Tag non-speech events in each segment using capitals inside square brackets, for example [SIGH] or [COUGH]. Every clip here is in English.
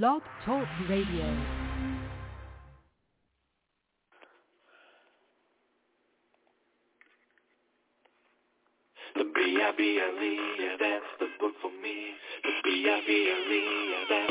Blog Talk Radio. The B-I-B-L-E, yeah, that's the book for me. The B-I-B-L-E, yeah, that's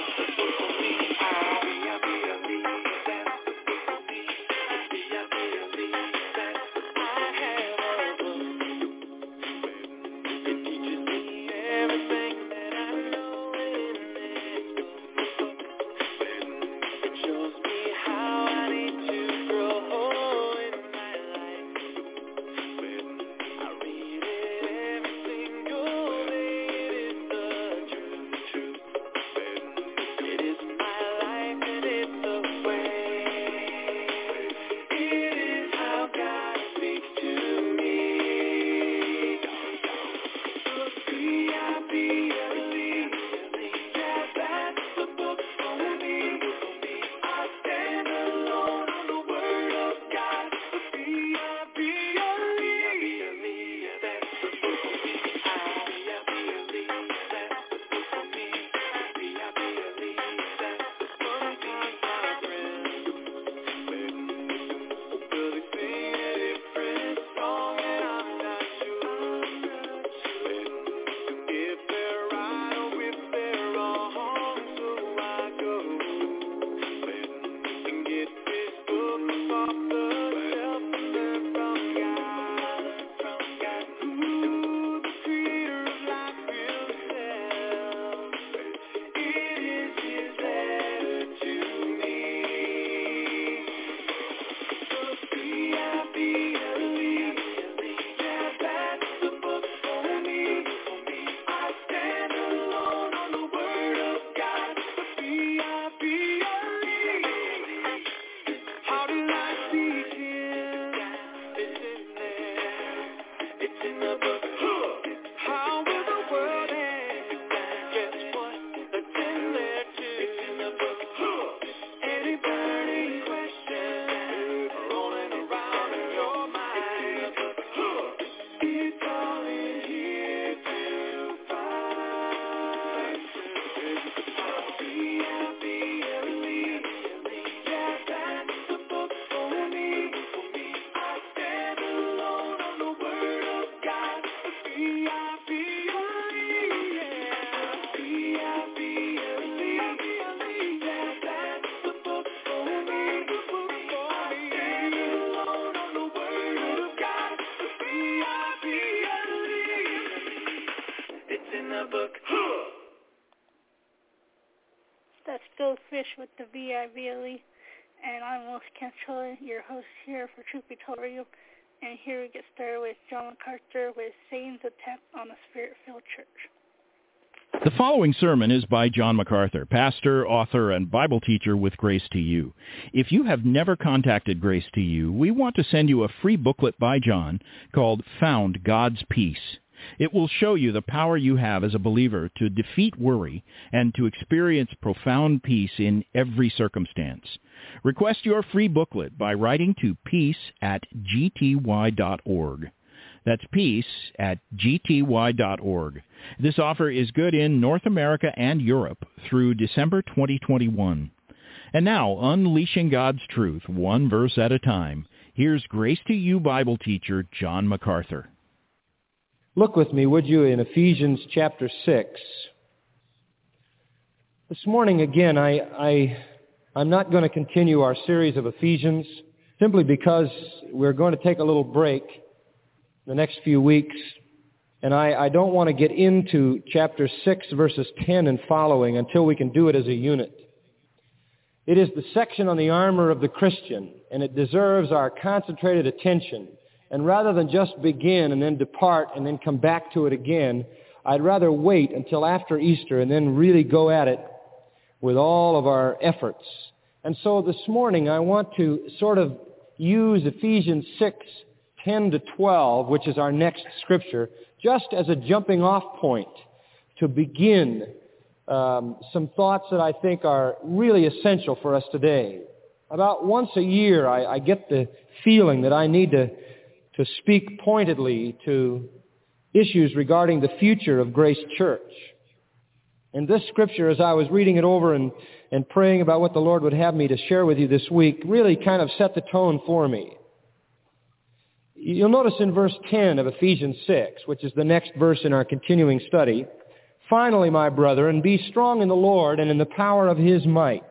Fish with the V-I-V-L-E. And I'm Willis Cantrella, your host here for Truth Be. And here we get started with John MacArthur with Satan's Attack on the Spirit-Filled Church. The following sermon is by John MacArthur, pastor, author, and Bible teacher with Grace to You. If you have never contacted Grace to You, we want to send you a free booklet by John called Found God's Peace. It will show you the power you have as a believer to defeat worry and to experience profound peace in every circumstance. Request your free booklet by writing to peace at gty.org. That's peace at gty.org. This offer is good in North America and Europe through December 2021. And now, unleashing God's truth one verse at a time, here's Grace to You Bible teacher John MacArthur. Look with me, would you, in Ephesians chapter 6. This morning, again, I, I, I'm not going to continue our series of Ephesians simply because we're going to take a little break the next few weeks. And I, I don't want to get into chapter 6, verses 10 and following until we can do it as a unit. It is the section on the armor of the Christian, and it deserves our concentrated attention. And rather than just begin and then depart and then come back to it again, I'd rather wait until after Easter and then really go at it with all of our efforts. And so this morning I want to sort of use Ephesians 6, 10 to 12, which is our next scripture, just as a jumping off point to begin um, some thoughts that I think are really essential for us today. About once a year, I, I get the feeling that I need to, to speak pointedly to issues regarding the future of Grace Church. And this scripture, as I was reading it over and, and praying about what the Lord would have me to share with you this week, really kind of set the tone for me. You'll notice in verse 10 of Ephesians 6, which is the next verse in our continuing study, Finally, my brethren, be strong in the Lord and in the power of his might.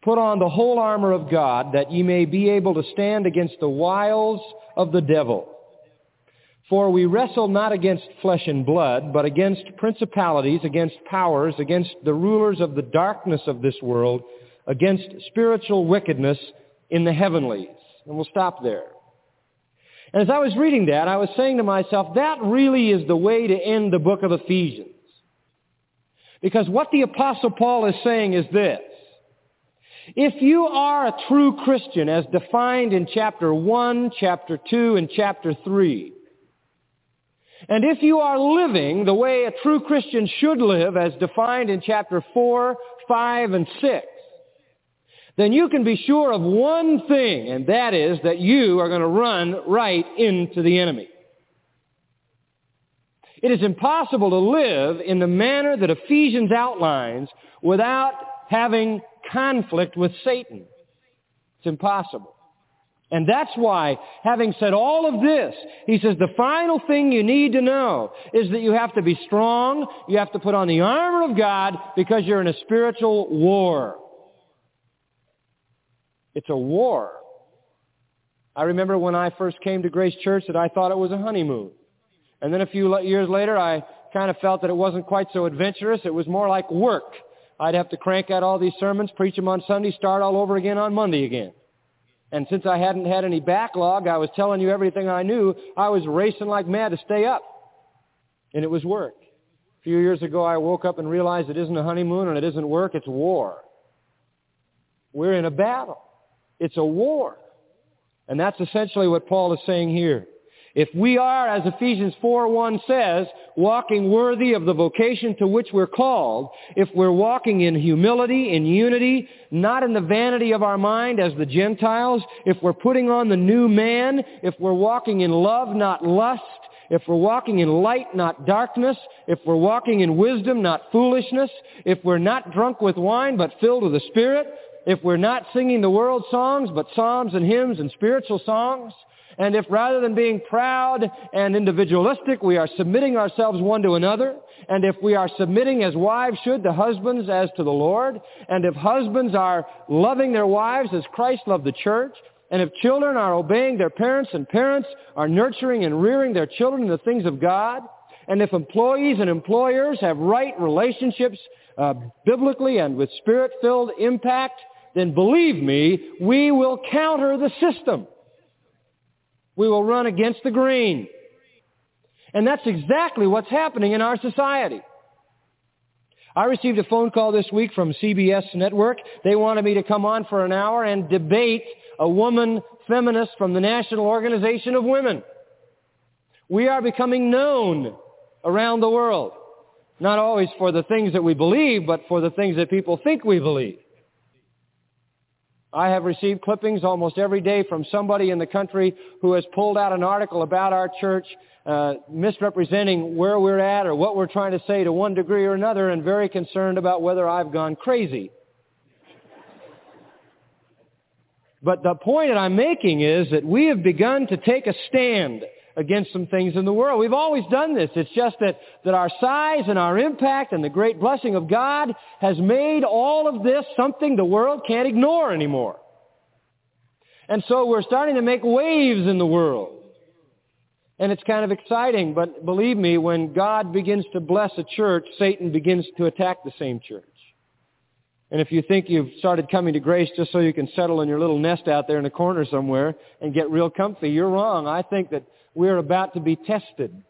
Put on the whole armor of God that ye may be able to stand against the wiles of the devil. For we wrestle not against flesh and blood, but against principalities, against powers, against the rulers of the darkness of this world, against spiritual wickedness in the heavenlies. And we'll stop there. And as I was reading that, I was saying to myself, that really is the way to end the book of Ephesians. Because what the Apostle Paul is saying is this. If you are a true Christian as defined in chapter 1, chapter 2, and chapter 3, and if you are living the way a true Christian should live as defined in chapter 4, 5, and 6, then you can be sure of one thing, and that is that you are going to run right into the enemy. It is impossible to live in the manner that Ephesians outlines without having conflict with Satan. It's impossible. And that's why, having said all of this, he says the final thing you need to know is that you have to be strong, you have to put on the armor of God because you're in a spiritual war. It's a war. I remember when I first came to Grace Church that I thought it was a honeymoon. And then a few years later, I kind of felt that it wasn't quite so adventurous. It was more like work. I'd have to crank out all these sermons, preach them on Sunday, start all over again on Monday again. And since I hadn't had any backlog, I was telling you everything I knew. I was racing like mad to stay up. And it was work. A few years ago, I woke up and realized it isn't a honeymoon and it isn't work, it's war. We're in a battle. It's a war. And that's essentially what Paul is saying here. If we are, as Ephesians 4.1 says, walking worthy of the vocation to which we're called, if we're walking in humility, in unity, not in the vanity of our mind as the Gentiles, if we're putting on the new man, if we're walking in love, not lust, if we're walking in light, not darkness, if we're walking in wisdom, not foolishness, if we're not drunk with wine, but filled with the Spirit, if we're not singing the world songs, but psalms and hymns and spiritual songs, and if rather than being proud and individualistic, we are submitting ourselves one to another, and if we are submitting as wives should to husbands as to the Lord, and if husbands are loving their wives as Christ loved the church, and if children are obeying their parents and parents are nurturing and rearing their children in the things of God, and if employees and employers have right relationships uh, biblically and with spirit-filled impact, then believe me, we will counter the system. We will run against the grain. And that's exactly what's happening in our society. I received a phone call this week from CBS Network. They wanted me to come on for an hour and debate a woman feminist from the National Organization of Women. We are becoming known around the world. Not always for the things that we believe, but for the things that people think we believe. I have received clippings almost every day from somebody in the country who has pulled out an article about our church, uh, misrepresenting where we're at or what we're trying to say to one degree or another and very concerned about whether I've gone crazy. But the point that I'm making is that we have begun to take a stand against some things in the world. We've always done this. It's just that, that our size and our impact and the great blessing of God has made all of this something the world can't ignore anymore. And so we're starting to make waves in the world. And it's kind of exciting, but believe me, when God begins to bless a church, Satan begins to attack the same church. And if you think you've started coming to grace just so you can settle in your little nest out there in a corner somewhere and get real comfy, you're wrong. I think that we're about to be tested.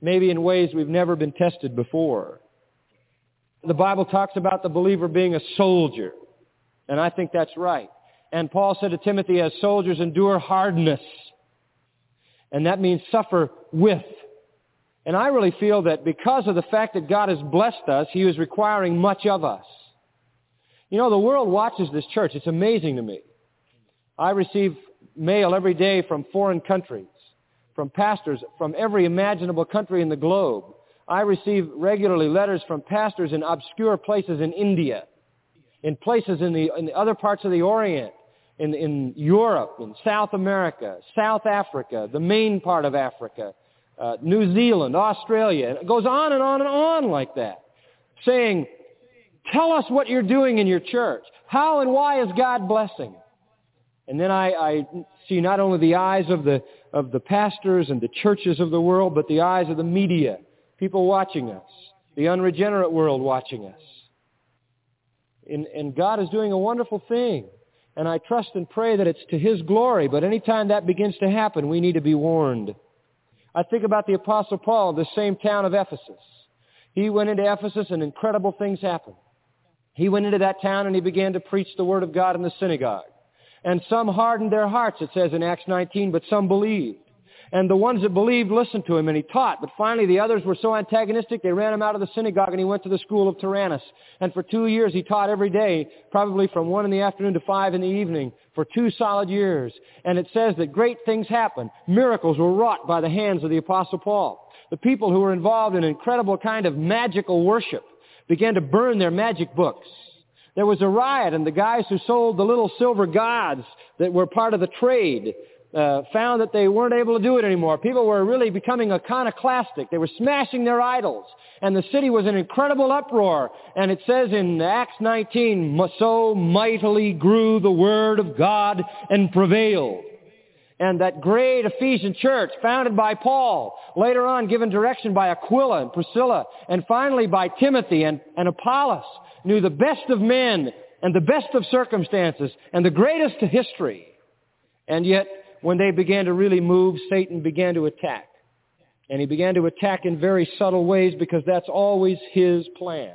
Maybe in ways we've never been tested before. The Bible talks about the believer being a soldier. And I think that's right. And Paul said to Timothy, as soldiers endure hardness. And that means suffer with. And I really feel that because of the fact that God has blessed us, He is requiring much of us. You know, the world watches this church. It's amazing to me. I receive mail every day from foreign countries, from pastors from every imaginable country in the globe, I receive regularly letters from pastors in obscure places in India, in places in the, in the other parts of the Orient, in, in Europe, in South America, South Africa, the main part of Africa, uh, New Zealand, Australia. And it goes on and on and on like that, saying, tell us what you're doing in your church. How and why is God blessing? And then I, I see not only the eyes of the, of the pastors and the churches of the world, but the eyes of the media, people watching us, the unregenerate world watching us. And, and God is doing a wonderful thing. And I trust and pray that it's to His glory. But anytime that begins to happen, we need to be warned. I think about the Apostle Paul, the same town of Ephesus. He went into Ephesus and incredible things happened. He went into that town and he began to preach the Word of God in the synagogue. And some hardened their hearts, it says in Acts 19, but some believed. And the ones that believed listened to him and he taught. But finally the others were so antagonistic they ran him out of the synagogue and he went to the school of Tyrannus. And for two years he taught every day, probably from one in the afternoon to five in the evening, for two solid years. And it says that great things happened. Miracles were wrought by the hands of the Apostle Paul. The people who were involved in an incredible kind of magical worship began to burn their magic books. There was a riot and the guys who sold the little silver gods that were part of the trade uh, found that they weren't able to do it anymore. People were really becoming iconoclastic. They were smashing their idols. And the city was in incredible uproar. And it says in Acts 19, so mightily grew the word of God and prevailed. And that great Ephesian church, founded by Paul, later on given direction by Aquila and Priscilla, and finally by Timothy and, and Apollos, knew the best of men and the best of circumstances and the greatest of history. And yet when they began to really move, Satan began to attack. And he began to attack in very subtle ways because that's always his plan.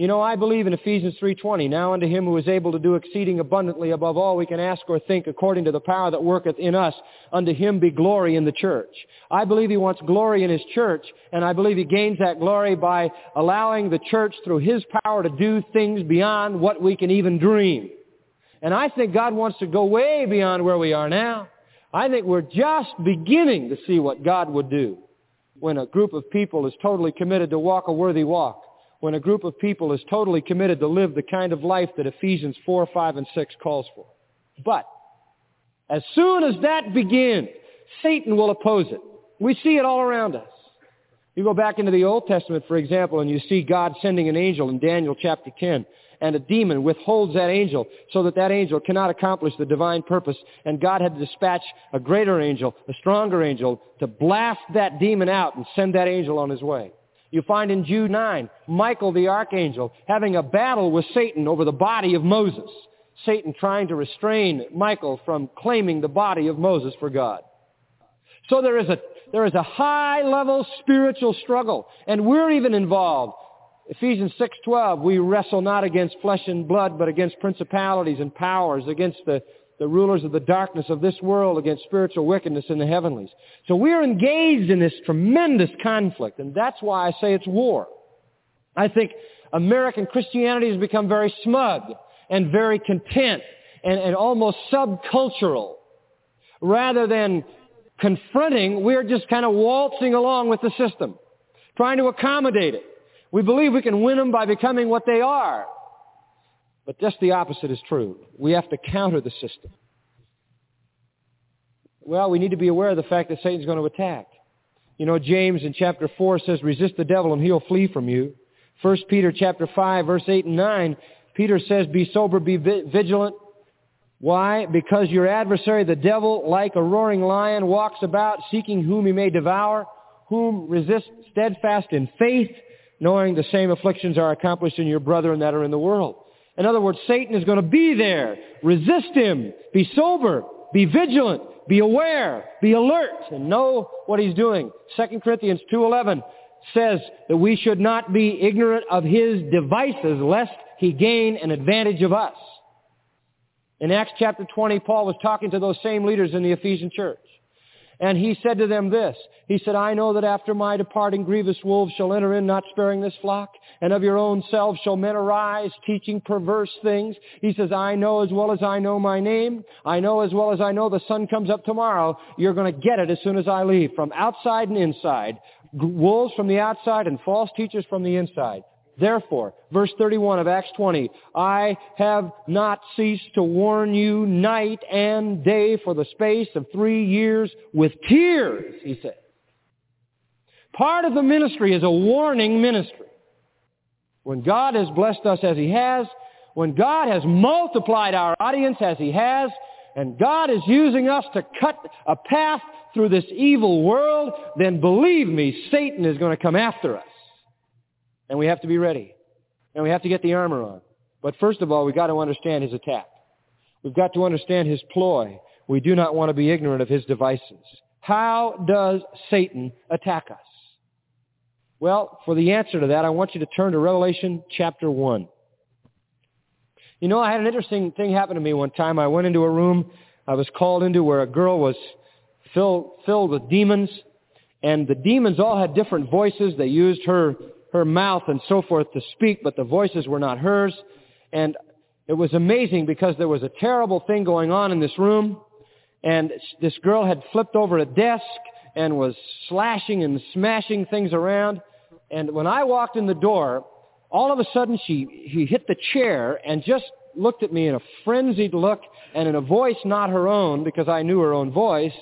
You know, I believe in Ephesians 3.20, now unto him who is able to do exceeding abundantly above all we can ask or think according to the power that worketh in us, unto him be glory in the church. I believe he wants glory in his church, and I believe he gains that glory by allowing the church through his power to do things beyond what we can even dream. And I think God wants to go way beyond where we are now. I think we're just beginning to see what God would do when a group of people is totally committed to walk a worthy walk, when a group of people is totally committed to live the kind of life that Ephesians 4, 5, and 6 calls for. But as soon as that begins, Satan will oppose it. We see it all around us. You go back into the Old Testament, for example, and you see God sending an angel in Daniel chapter 10 and a demon withholds that angel so that that angel cannot accomplish the divine purpose. And God had to dispatch a greater angel, a stronger angel, to blast that demon out and send that angel on his way. You find in Jude 9, Michael the archangel having a battle with Satan over the body of Moses. Satan trying to restrain Michael from claiming the body of Moses for God. So there is a, there is a high level spiritual struggle. And we're even involved Ephesians 6:12, we wrestle not against flesh and blood, but against principalities and powers, against the, the rulers of the darkness of this world, against spiritual wickedness in the heavenlies. So we're engaged in this tremendous conflict, and that's why I say it's war. I think American Christianity has become very smug and very content and, and almost subcultural. Rather than confronting, we're just kind of waltzing along with the system, trying to accommodate it. We believe we can win them by becoming what they are. But just the opposite is true. We have to counter the system. Well, we need to be aware of the fact that Satan's going to attack. You know, James in chapter 4 says, resist the devil and he'll flee from you. 1 Peter chapter 5, verse 8 and 9, Peter says, be sober, be vigilant. Why? Because your adversary, the devil, like a roaring lion, walks about seeking whom he may devour, whom resist steadfast in faith, knowing the same afflictions are accomplished in your brethren that are in the world. In other words, Satan is going to be there. Resist him. Be sober. Be vigilant. Be aware. Be alert and know what he's doing. 2 Corinthians 2.11 says that we should not be ignorant of his devices lest he gain an advantage of us. In Acts chapter 20, Paul was talking to those same leaders in the Ephesian church. And he said to them this. He said, I know that after my departing grievous wolves shall enter in, not sparing this flock. And of your own selves shall men arise, teaching perverse things. He says, I know as well as I know my name. I know as well as I know the sun comes up tomorrow. You're going to get it as soon as I leave. From outside and inside. wolves from the outside and false teachers from the inside. Therefore, verse 31 of Acts 20, I have not ceased to warn you night and day for the space of three years with tears, he said. Part of the ministry is a warning ministry. When God has blessed us as he has, when God has multiplied our audience as he has, and God is using us to cut a path through this evil world, then believe me, Satan is going to come after us. And we have to be ready. And we have to get the armor on. But first of all, we've got to understand his attack. We've got to understand his ploy. We do not want to be ignorant of his devices. How does Satan attack us? Well, for the answer to that, I want you to turn to Revelation chapter 1. You know, I had an interesting thing happen to me one time. I went into a room I was called into where a girl was filled, filled with demons, and the demons all had different voices. They used her, her mouth and so forth to speak, but the voices were not hers. And it was amazing because there was a terrible thing going on in this room, and this girl had flipped over a desk and was slashing and smashing things around. And when I walked in the door, all of a sudden she, she hit the chair and just looked at me in a frenzied look and in a voice not her own because I knew her own voice.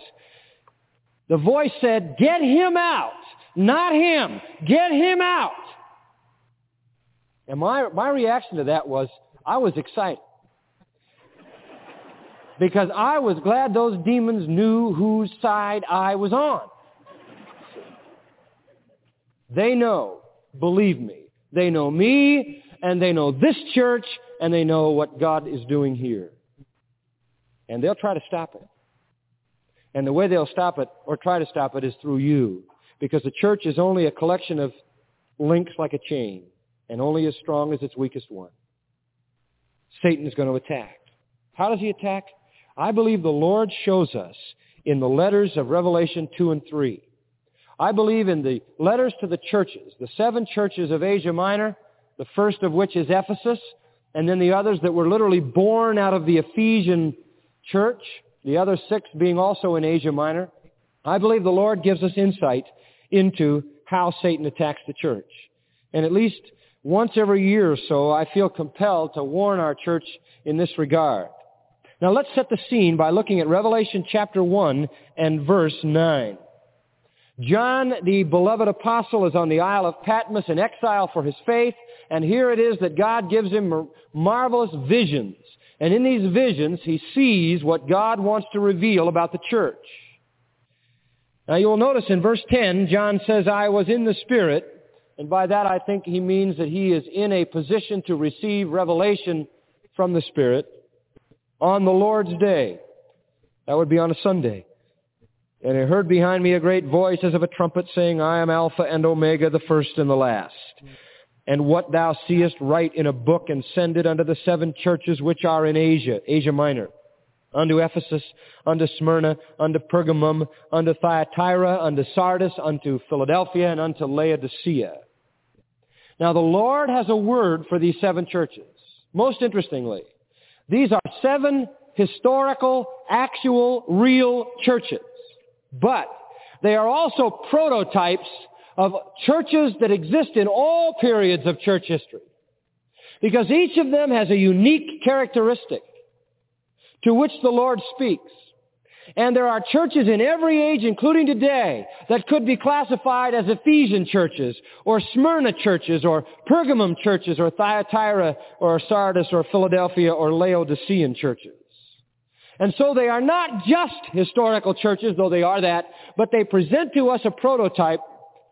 The voice said, get him out, not him. Get him out. And my, my reaction to that was, I was excited. Because I was glad those demons knew whose side I was on. They know, believe me, they know me, and they know this church, and they know what God is doing here. And they'll try to stop it. And the way they'll stop it, or try to stop it, is through you. Because the church is only a collection of links like a chain, and only as strong as its weakest one. Satan is going to attack. How does he attack? I believe the Lord shows us in the letters of Revelation 2 and 3 I believe in the letters to the churches, the seven churches of Asia Minor, the first of which is Ephesus, and then the others that were literally born out of the Ephesian church, the other six being also in Asia Minor. I believe the Lord gives us insight into how Satan attacks the church. And at least once every year or so, I feel compelled to warn our church in this regard. Now let's set the scene by looking at Revelation chapter 1 and verse 9. John, the beloved apostle, is on the Isle of Patmos in exile for his faith, and here it is that God gives him marvelous visions. And in these visions, he sees what God wants to reveal about the church. Now you will notice in verse 10, John says, I was in the Spirit, and by that I think he means that he is in a position to receive revelation from the Spirit on the Lord's day. That would be on a Sunday. And I heard behind me a great voice as of a trumpet saying, I am Alpha and Omega, the first and the last. And what thou seest write in a book and send it unto the seven churches which are in Asia, Asia Minor, unto Ephesus, unto Smyrna, unto Pergamum, unto Thyatira, unto Sardis, unto Philadelphia, and unto Laodicea. Now the Lord has a word for these seven churches. Most interestingly, these are seven historical, actual, real churches. But they are also prototypes of churches that exist in all periods of church history. Because each of them has a unique characteristic to which the Lord speaks. And there are churches in every age, including today, that could be classified as Ephesian churches, or Smyrna churches, or Pergamum churches, or Thyatira, or Sardis, or Philadelphia, or Laodicean churches. And so they are not just historical churches, though they are that, but they present to us a prototype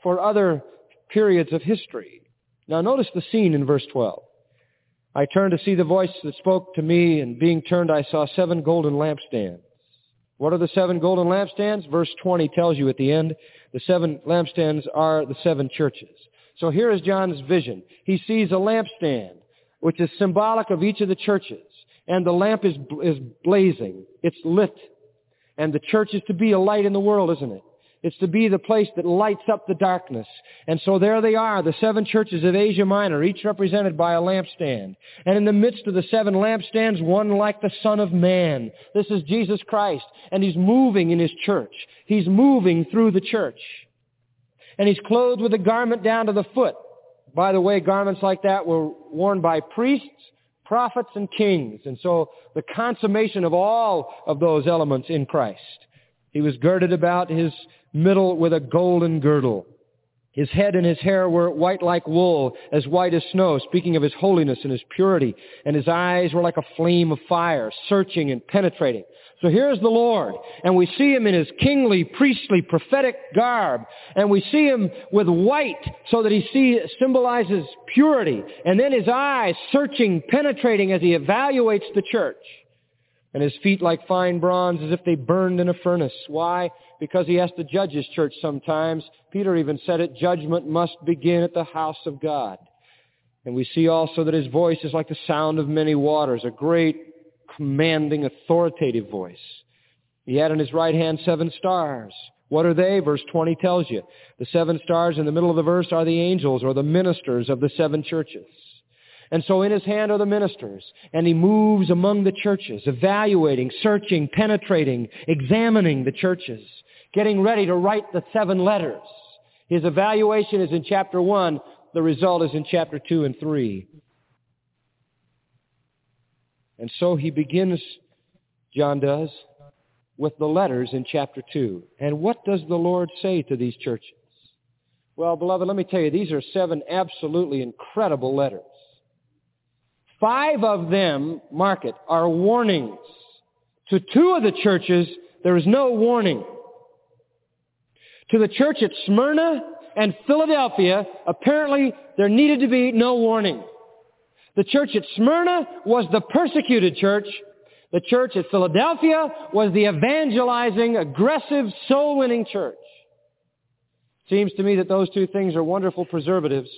for other periods of history. Now notice the scene in verse 12. I turned to see the voice that spoke to me, and being turned I saw seven golden lampstands. What are the seven golden lampstands? Verse 20 tells you at the end, the seven lampstands are the seven churches. So here is John's vision. He sees a lampstand, which is symbolic of each of the churches and the lamp is, is blazing. It's lit. And the church is to be a light in the world, isn't it? It's to be the place that lights up the darkness. And so there they are, the seven churches of Asia Minor, each represented by a lampstand. And in the midst of the seven lampstands, one like the Son of Man. This is Jesus Christ. And He's moving in His church. He's moving through the church. And he's clothed with a garment down to the foot. By the way, garments like that were worn by priests, prophets, and kings. And so the consummation of all of those elements in Christ. He was girded about his middle with a golden girdle. His head and his hair were white like wool, as white as snow, speaking of his holiness and his purity. And his eyes were like a flame of fire, searching and penetrating. So here's the Lord, and we see him in his kingly, priestly, prophetic garb, and we see him with white so that he see, symbolizes purity, and then his eyes searching, penetrating as he evaluates the church. And his feet like fine bronze as if they burned in a furnace. Why? Because he has to judge his church sometimes. Peter even said it, judgment must begin at the house of God. And we see also that his voice is like the sound of many waters, a great commanding, authoritative voice. He had in his right hand seven stars. What are they? Verse 20 tells you. The seven stars in the middle of the verse are the angels or the ministers of the seven churches. And so in his hand are the ministers, and he moves among the churches, evaluating, searching, penetrating, examining the churches, getting ready to write the seven letters. His evaluation is in chapter 1. The result is in chapter 2 and 3. And so he begins, John does, with the letters in chapter 2. And what does the Lord say to these churches? Well, beloved, let me tell you, these are seven absolutely incredible letters. Five of them, mark it, are warnings. To two of the churches, there is no warning. To the church at Smyrna and Philadelphia, apparently there needed to be no warning. The church at Smyrna was the persecuted church. The church at Philadelphia was the evangelizing, aggressive, soul-winning church. Seems to me that those two things are wonderful preservatives.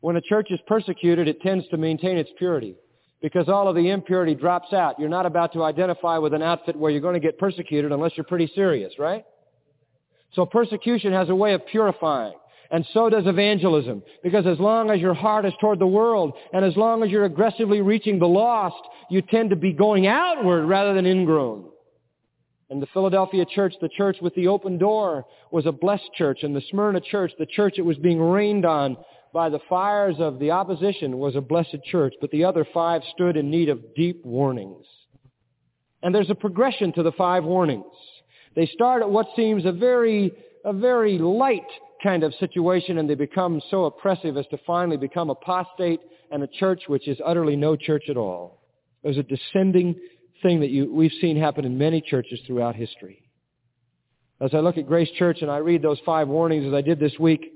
When a church is persecuted, it tends to maintain its purity because all of the impurity drops out. You're not about to identify with an outfit where you're going to get persecuted unless you're pretty serious, right? So persecution has a way of purifying. And so does evangelism. Because as long as your heart is toward the world, and as long as you're aggressively reaching the lost, you tend to be going outward rather than ingrown. And the Philadelphia church, the church with the open door, was a blessed church. And the Smyrna church, the church that was being rained on by the fires of the opposition, was a blessed church. But the other five stood in need of deep warnings. And there's a progression to the five warnings. They start at what seems a very, a very light kind of situation and they become so oppressive as to finally become apostate and a church which is utterly no church at all. There's a descending thing that you, we've seen happen in many churches throughout history. As I look at Grace Church and I read those five warnings as I did this week,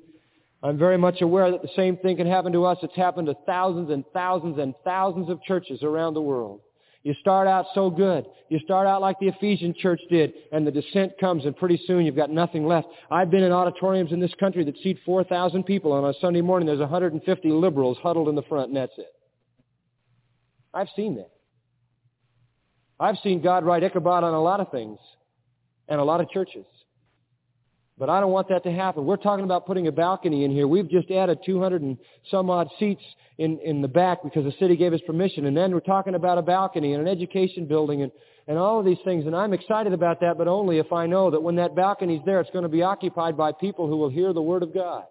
I'm very much aware that the same thing can happen to us. It's happened to thousands and thousands and thousands of churches around the world. You start out so good. You start out like the Ephesian church did, and the descent comes, and pretty soon you've got nothing left. I've been in auditoriums in this country that seat 4,000 people, and on a Sunday morning there's 150 liberals huddled in the front, and that's it. I've seen that. I've seen God write Ichabod on a lot of things, and a lot of churches. But I don't want that to happen. We're talking about putting a balcony in here. We've just added 200 and some odd seats in, in the back because the city gave us permission. And then we're talking about a balcony and an education building and, and all of these things. And I'm excited about that, but only if I know that when that balcony's there, it's going to be occupied by people who will hear the Word of God.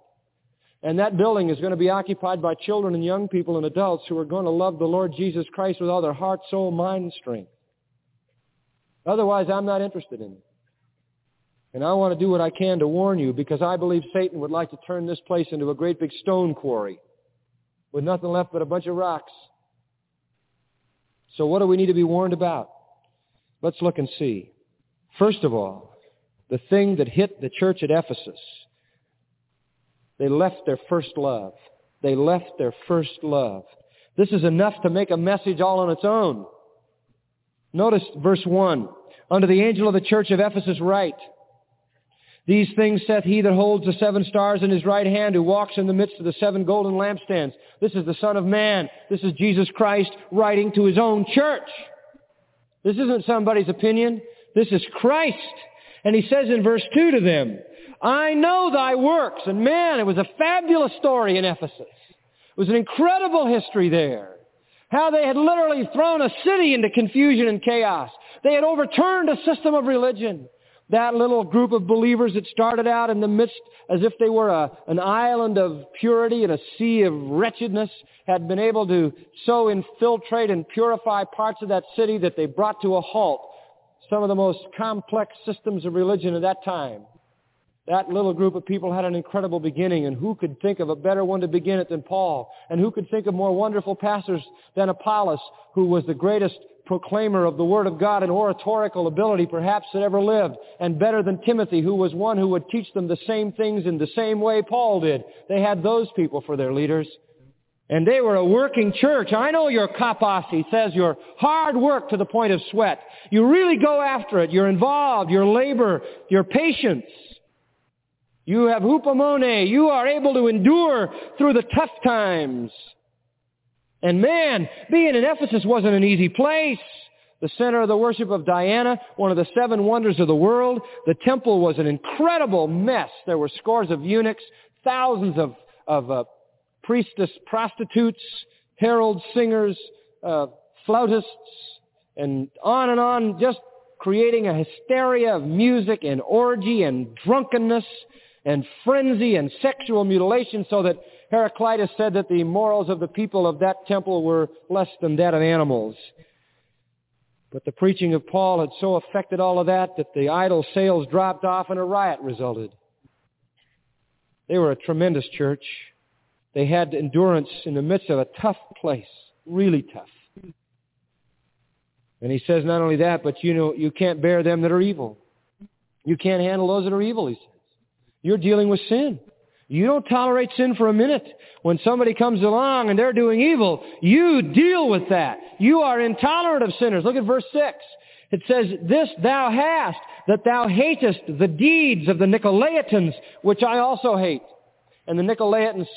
And that building is going to be occupied by children and young people and adults who are going to love the Lord Jesus Christ with all their heart, soul, mind, and strength. Otherwise, I'm not interested in it. And I want to do what I can to warn you because I believe Satan would like to turn this place into a great big stone quarry with nothing left but a bunch of rocks. So what do we need to be warned about? Let's look and see. First of all, the thing that hit the church at Ephesus, they left their first love. They left their first love. This is enough to make a message all on its own. Notice verse 1. Under the angel of the church of Ephesus write, these things saith he that holds the seven stars in his right hand, who walks in the midst of the seven golden lampstands. This is the Son of Man. This is Jesus Christ writing to his own church. This isn't somebody's opinion. This is Christ. And he says in verse 2 to them, I know thy works. And man, it was a fabulous story in Ephesus. It was an incredible history there. How they had literally thrown a city into confusion and chaos. They had overturned a system of religion. That little group of believers that started out in the midst as if they were a, an island of purity and a sea of wretchedness had been able to so infiltrate and purify parts of that city that they brought to a halt some of the most complex systems of religion at that time. That little group of people had an incredible beginning, and who could think of a better one to begin it than Paul? And who could think of more wonderful pastors than Apollos, who was the greatest proclaimer of the Word of God and oratorical ability perhaps that ever lived, and better than Timothy, who was one who would teach them the same things in the same way Paul did. They had those people for their leaders. And they were a working church. I know your kopos, he says, your hard work to the point of sweat. You really go after it. You're involved. Your labor, your patience. You have hupomone. You are able to endure through the tough times. And man, being in Ephesus wasn't an easy place. The center of the worship of Diana, one of the seven wonders of the world. The temple was an incredible mess. There were scores of eunuchs, thousands of, of uh, priestess prostitutes, herald singers, uh, flautists, and on and on, just creating a hysteria of music and orgy and drunkenness and frenzy and sexual mutilation so that Heraclitus said that the morals of the people of that temple were less than that of animals. But the preaching of Paul had so affected all of that that the idol sales dropped off and a riot resulted. They were a tremendous church. They had endurance in the midst of a tough place, really tough. And he says not only that, but you know, you can't bear them that are evil. You can't handle those that are evil, he says. You're dealing with sin. You don't tolerate sin for a minute. When somebody comes along and they're doing evil, you deal with that. You are intolerant of sinners. Look at verse 6. It says, This thou hast, that thou hatest the deeds of the Nicolaitans, which I also hate. And the Nicolaitans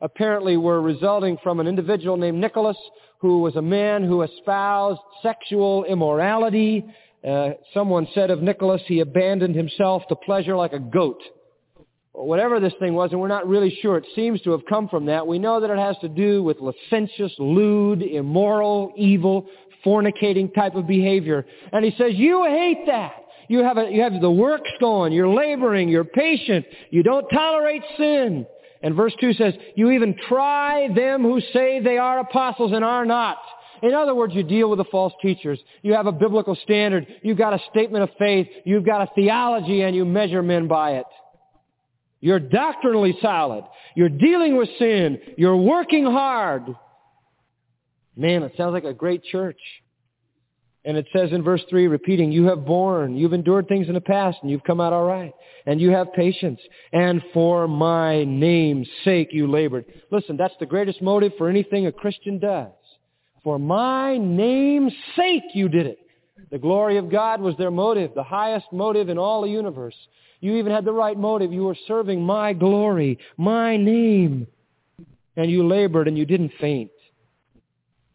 apparently were resulting from an individual named Nicholas, who was a man who espoused sexual immorality. Uh, someone said of Nicholas, he abandoned himself to pleasure like a goat whatever this thing was, and we're not really sure. It seems to have come from that. We know that it has to do with licentious, lewd, immoral, evil, fornicating type of behavior. And he says, you hate that. You have, a, you have the works going. You're laboring. You're patient. You don't tolerate sin. And verse 2 says, you even try them who say they are apostles and are not. In other words, you deal with the false teachers. You have a biblical standard. You've got a statement of faith. You've got a theology and you measure men by it. You're doctrinally solid. You're dealing with sin. You're working hard. Man, it sounds like a great church. And it says in verse 3, repeating, you have borne, you've endured things in the past, and you've come out all right. And you have patience. And for my name's sake you labored. Listen, that's the greatest motive for anything a Christian does. For my name's sake you did it. The glory of God was their motive, the highest motive in all the universe. You even had the right motive. You were serving my glory, my name. And you labored and you didn't faint.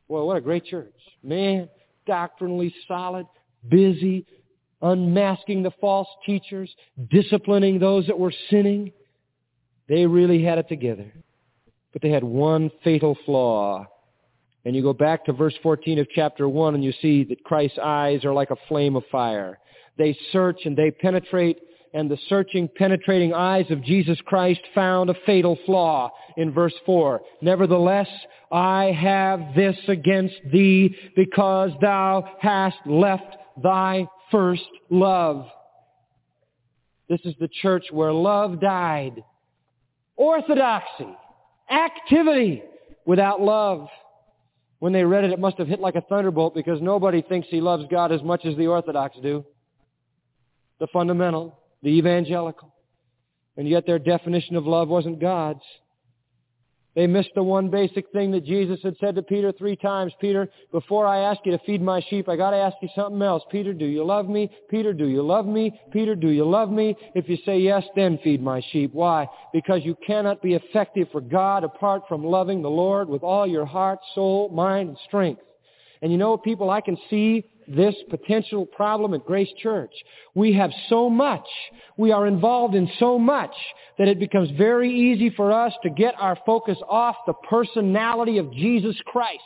Well, what a great church. Man, doctrinally solid, busy, unmasking the false teachers, disciplining those that were sinning. They really had it together. But they had one fatal flaw. And you go back to verse 14 of chapter 1 and you see that Christ's eyes are like a flame of fire. They search and they penetrate and the searching, penetrating eyes of Jesus Christ found a fatal flaw in verse 4. Nevertheless, I have this against thee because thou hast left thy first love. This is the church where love died. Orthodoxy, activity without love. When they read it, it must have hit like a thunderbolt because nobody thinks he loves God as much as the Orthodox do. The fundamental the evangelical. And yet their definition of love wasn't God's. They missed the one basic thing that Jesus had said to Peter three times. Peter, before I ask you to feed my sheep, I gotta ask you something else. Peter, do you love me? Peter, do you love me? Peter, do you love me? If you say yes, then feed my sheep. Why? Because you cannot be effective for God apart from loving the Lord with all your heart, soul, mind, and strength. And you know, people, I can see this potential problem at Grace Church. We have so much, we are involved in so much that it becomes very easy for us to get our focus off the personality of Jesus Christ.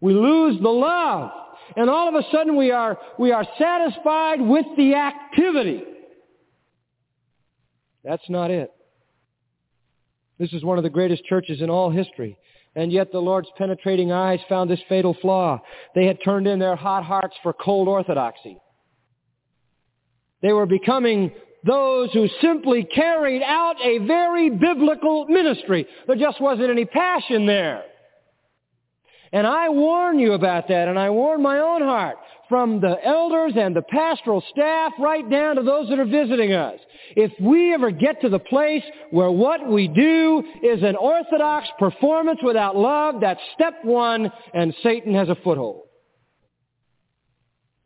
We lose the love. And all of a sudden we are, we are satisfied with the activity. That's not it. This is one of the greatest churches in all history. And yet the Lord's penetrating eyes found this fatal flaw. They had turned in their hot hearts for cold orthodoxy. They were becoming those who simply carried out a very biblical ministry. There just wasn't any passion there. And I warn you about that, and I warn my own heart, from the elders and the pastoral staff right down to those that are visiting us. If we ever get to the place where what we do is an orthodox performance without love, that's step one, and Satan has a foothold.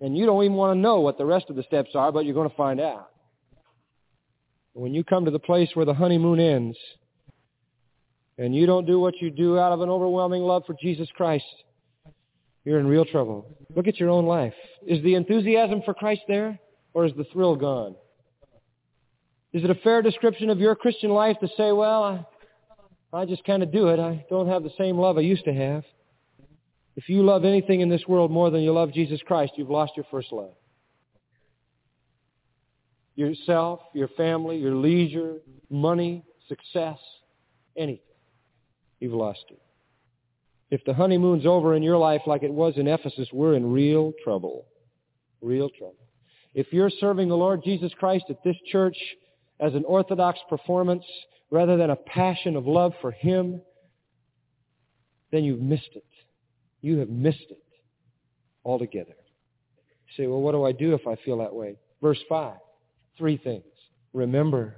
And you don't even want to know what the rest of the steps are, but you're going to find out. When you come to the place where the honeymoon ends, and you don't do what you do out of an overwhelming love for Jesus Christ, you're in real trouble. Look at your own life. Is the enthusiasm for Christ there, or is the thrill gone? Is it a fair description of your Christian life to say, well, I, I just kind of do it. I don't have the same love I used to have. If you love anything in this world more than you love Jesus Christ, you've lost your first love. Yourself, your family, your leisure, money, success, anything. You've lost it. If the honeymoon's over in your life like it was in Ephesus, we're in real trouble. Real trouble. If you're serving the Lord Jesus Christ at this church as an orthodox performance rather than a passion of love for Him, then you've missed it. You have missed it altogether. You say, well, what do I do if I feel that way? Verse 5. Three things. Remember.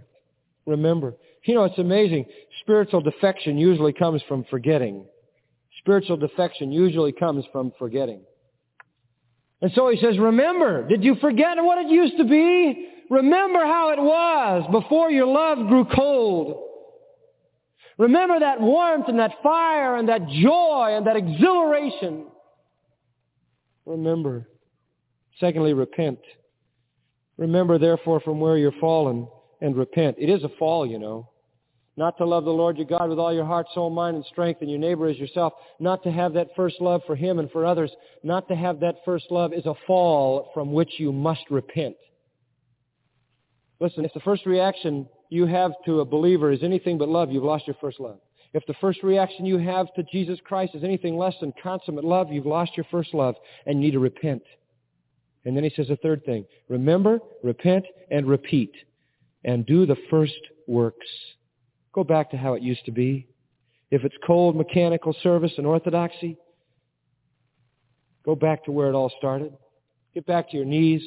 Remember. You know, it's amazing. Spiritual defection usually comes from forgetting. Spiritual defection usually comes from forgetting. And so he says, remember, did you forget what it used to be? Remember how it was before your love grew cold. Remember that warmth and that fire and that joy and that exhilaration. Remember. Secondly, repent. Remember therefore from where you're fallen and repent. It is a fall, you know. Not to love the Lord your God with all your heart, soul, mind, and strength, and your neighbor as yourself. Not to have that first love for him and for others. Not to have that first love is a fall from which you must repent. Listen, if the first reaction you have to a believer is anything but love, you've lost your first love. If the first reaction you have to Jesus Christ is anything less than consummate love, you've lost your first love and you need to repent. And then he says a third thing. Remember, repent, and repeat. And do the first works. Go back to how it used to be. If it's cold mechanical service and orthodoxy, go back to where it all started. Get back to your knees.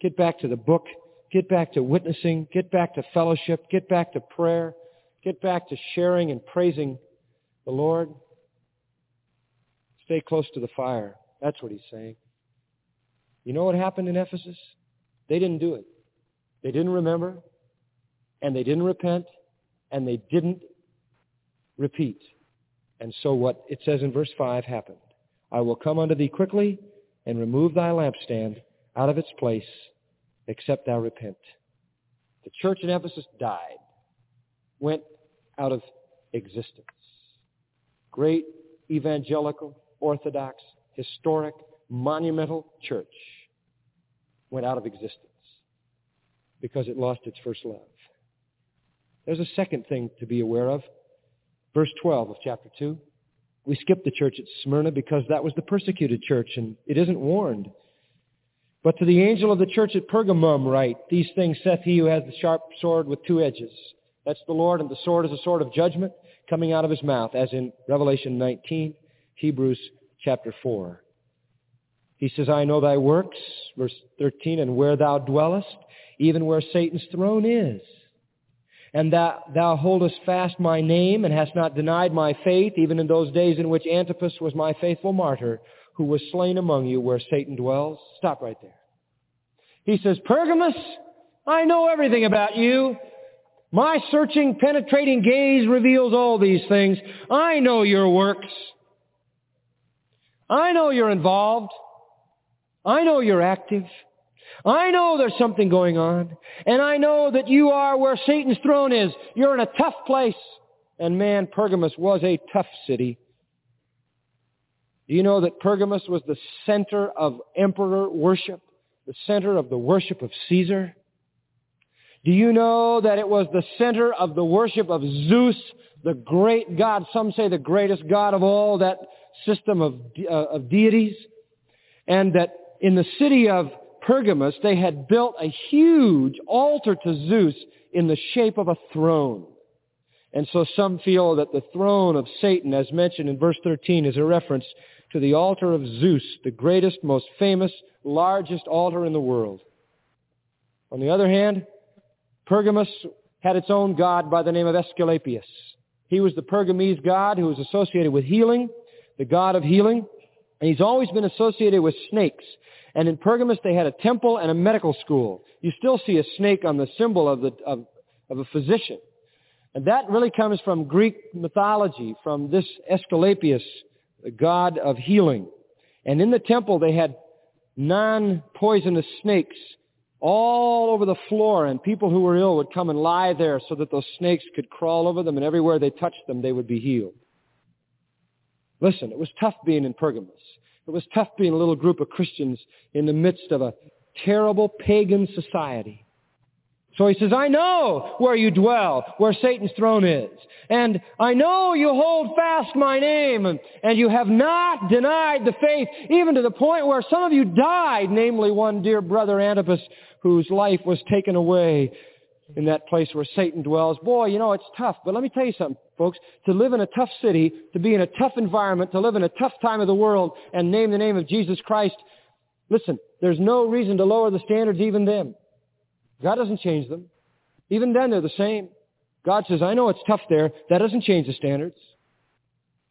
Get back to the book. Get back to witnessing. Get back to fellowship. Get back to prayer. Get back to sharing and praising the Lord. Stay close to the fire. That's what he's saying. You know what happened in Ephesus? They didn't do it. They didn't remember, and they didn't repent, and they didn't repeat. And so what it says in verse 5 happened. I will come unto thee quickly and remove thy lampstand out of its place, except thou repent. The church in Ephesus died, went out of existence. Great evangelical, orthodox, historic, monumental church went out of existence because it lost its first love. There's a second thing to be aware of. Verse 12 of chapter 2. We skipped the church at Smyrna because that was the persecuted church and it isn't warned. But to the angel of the church at Pergamum write, These things saith he who has the sharp sword with two edges. That's the Lord, and the sword is a sword of judgment coming out of his mouth, as in Revelation 19, Hebrews chapter 4. He says, I know thy works, verse 13, and where thou dwellest, even where Satan's throne is. And that thou holdest fast my name and hast not denied my faith, even in those days in which Antipas was my faithful martyr, who was slain among you where Satan dwells. Stop right there. He says, Pergamus, I know everything about you. My searching, penetrating gaze reveals all these things. I know your works. I know you're involved. I know you're active. I know there's something going on. And I know that you are where Satan's throne is. You're in a tough place. And man, Pergamus was a tough city. Do you know that Pergamos was the center of emperor worship, the center of the worship of Caesar? Do you know that it was the center of the worship of Zeus, the great God, some say the greatest God of all that system of, uh, of deities? And that in the city of Pergamos, they had built a huge altar to Zeus in the shape of a throne. And so some feel that the throne of Satan, as mentioned in verse 13, is a reference to the altar of Zeus, the greatest, most famous, largest altar in the world. On the other hand, Pergamos had its own god by the name of Asclepius. He was the Pergamese god who was associated with healing, the god of healing, and he's always been associated with snakes. And in Pergamus, they had a temple and a medical school. You still see a snake on the symbol of, the, of, of a physician. And that really comes from Greek mythology, from this Asclepius, the god of healing. And in the temple they had non-poisonous snakes all over the floor, and people who were ill would come and lie there so that those snakes could crawl over them, and everywhere they touched them, they would be healed. Listen, it was tough being in Pergamos. It was tough being a little group of Christians in the midst of a terrible pagan society. So he says, I know where you dwell, where Satan's throne is. And I know you hold fast my name, and, and you have not denied the faith, even to the point where some of you died, namely one dear brother Antipas, whose life was taken away in that place where Satan dwells. Boy, you know, it's tough. But let me tell you something, folks. To live in a tough city, to be in a tough environment, to live in a tough time of the world, and name the name of Jesus Christ, listen, there's no reason to lower the standards even then. God doesn't change them. Even then, they're the same. God says, I know it's tough there. That doesn't change the standards.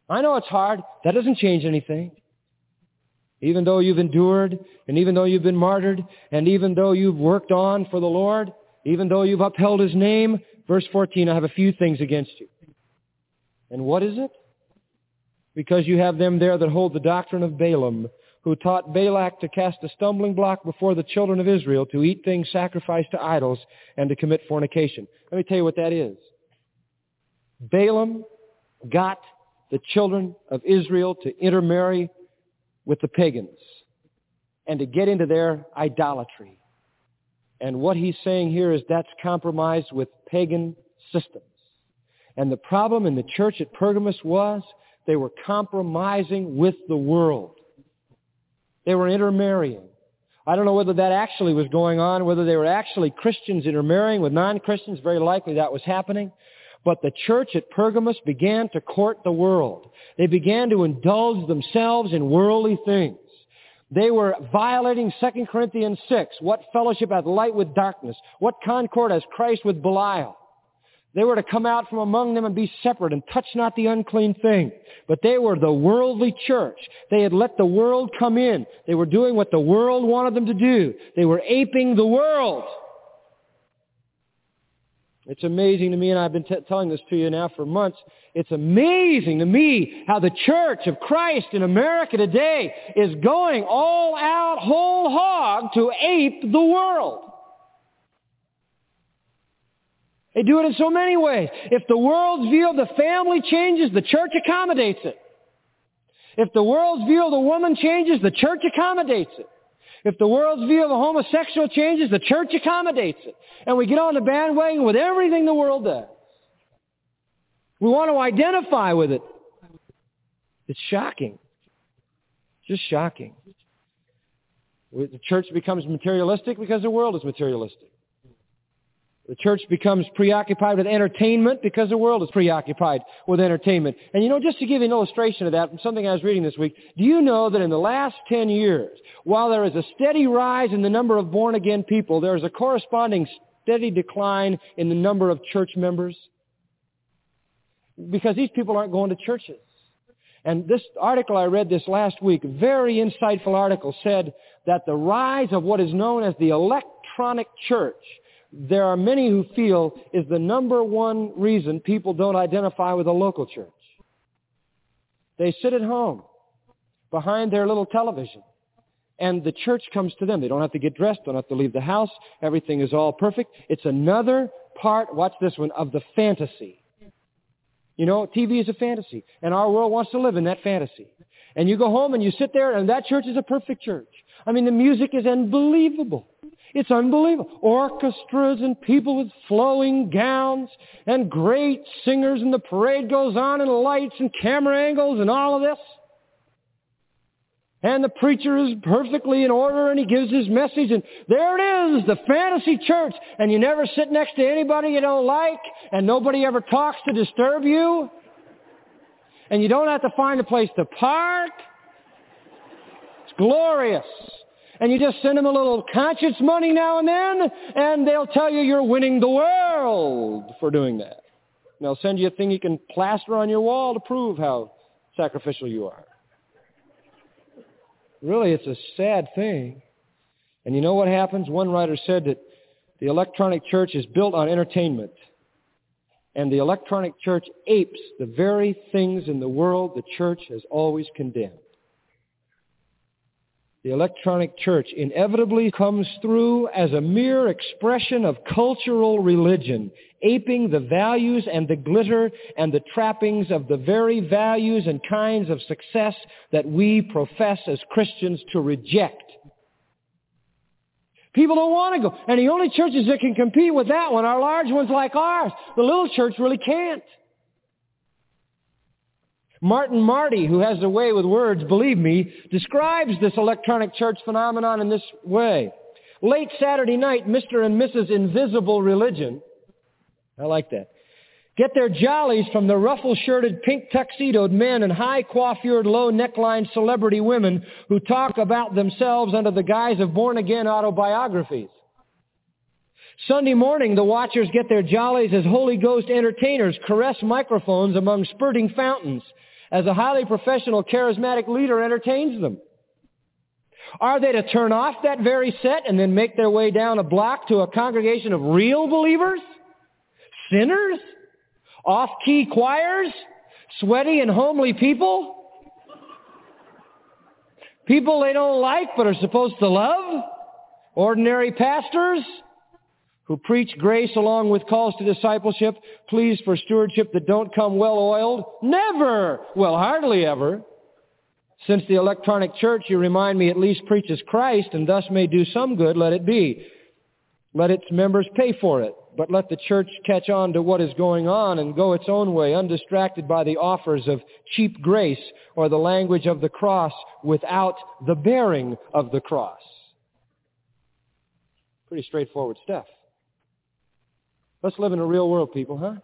I know it's hard. That doesn't change anything. Even though you've endured, and even though you've been martyred, and even though you've worked on for the Lord, even though you've upheld His name, verse 14, I have a few things against you. And what is it? Because you have them there that hold the doctrine of Balaam, who taught Balak to cast a stumbling block before the children of Israel to eat things sacrificed to idols and to commit fornication. Let me tell you what that is. Balaam got the children of Israel to intermarry with the pagans and to get into their idolatry. And what he's saying here is that's compromised with pagan systems. And the problem in the church at Pergamos was they were compromising with the world. They were intermarrying. I don't know whether that actually was going on, whether they were actually Christians intermarrying with non-Christians. Very likely that was happening. But the church at Pergamos began to court the world. They began to indulge themselves in worldly things. They were violating 2 Corinthians 6. What fellowship hath light with darkness? What concord has Christ with Belial? They were to come out from among them and be separate and touch not the unclean thing. But they were the worldly church. They had let the world come in. They were doing what the world wanted them to do. They were aping the world. It's amazing to me, and I've been t- telling this to you now for months. It's amazing to me how the Church of Christ in America today is going all out whole hog to ape the world. They do it in so many ways. If the world's view of the family changes, the church accommodates it. If the world's view of the woman changes, the church accommodates it. If the world's view of the homosexual changes, the church accommodates it. And we get on the bandwagon with everything the world does. We want to identify with it. It's shocking. Just shocking. The church becomes materialistic because the world is materialistic. The church becomes preoccupied with entertainment because the world is preoccupied with entertainment. And you know, just to give you an illustration of that from something I was reading this week, do you know that in the last 10 years, while there is a steady rise in the number of born again people, there is a corresponding steady decline in the number of church members? Because these people aren't going to churches. And this article I read this last week, very insightful article, said that the rise of what is known as the electronic church there are many who feel is the number one reason people don't identify with a local church. They sit at home behind their little television and the church comes to them. They don't have to get dressed, don't have to leave the house. Everything is all perfect. It's another part, watch this one, of the fantasy. You know, TV is a fantasy, and our world wants to live in that fantasy. And you go home and you sit there and that church is a perfect church. I mean, the music is unbelievable. It's unbelievable. Orchestras and people with flowing gowns and great singers and the parade goes on and lights and camera angles and all of this. And the preacher is perfectly in order and he gives his message and there it is, the fantasy church. And you never sit next to anybody you don't like and nobody ever talks to disturb you. And you don't have to find a place to park. It's glorious and you just send them a little conscience money now and then, and they'll tell you you're winning the world for doing that. And they'll send you a thing you can plaster on your wall to prove how sacrificial you are. Really, it's a sad thing. And you know what happens? One writer said that the electronic church is built on entertainment. And the electronic church apes the very things in the world the church has always condemned the electronic church inevitably comes through as a mere expression of cultural religion, aping the values and the glitter and the trappings of the very values and kinds of success that we profess as Christians to reject. People don't want to go. And the only churches that can compete with that one are large ones like ours. The little church really can't. Martin Marty, who has a way with words, believe me, describes this electronic church phenomenon in this way. Late Saturday night, Mr. and Mrs. Invisible Religion, I like that, get their jollies from the ruffle-shirted, pink tuxedoed men and high-coiffured, low-neckline celebrity women who talk about themselves under the guise of born-again autobiographies. Sunday morning, the watchers get their jollies as Holy Ghost entertainers caress microphones among spurting fountains as a highly professional, charismatic leader entertains them? Are they to turn off that very set and then make their way down a block to a congregation of real believers? Sinners? Off-key choirs? Sweaty and homely people? People they don't like but are supposed to love? Ordinary pastors? Who preach grace along with calls to discipleship, pleas for stewardship that don't come well oiled? Never! Well, hardly ever. Since the electronic church, you remind me, at least preaches Christ and thus may do some good, let it be. Let its members pay for it. But let the church catch on to what is going on and go its own way, undistracted by the offers of cheap grace or the language of the cross without the bearing of the cross. Pretty straightforward stuff. Let's live in a real world, people, huh?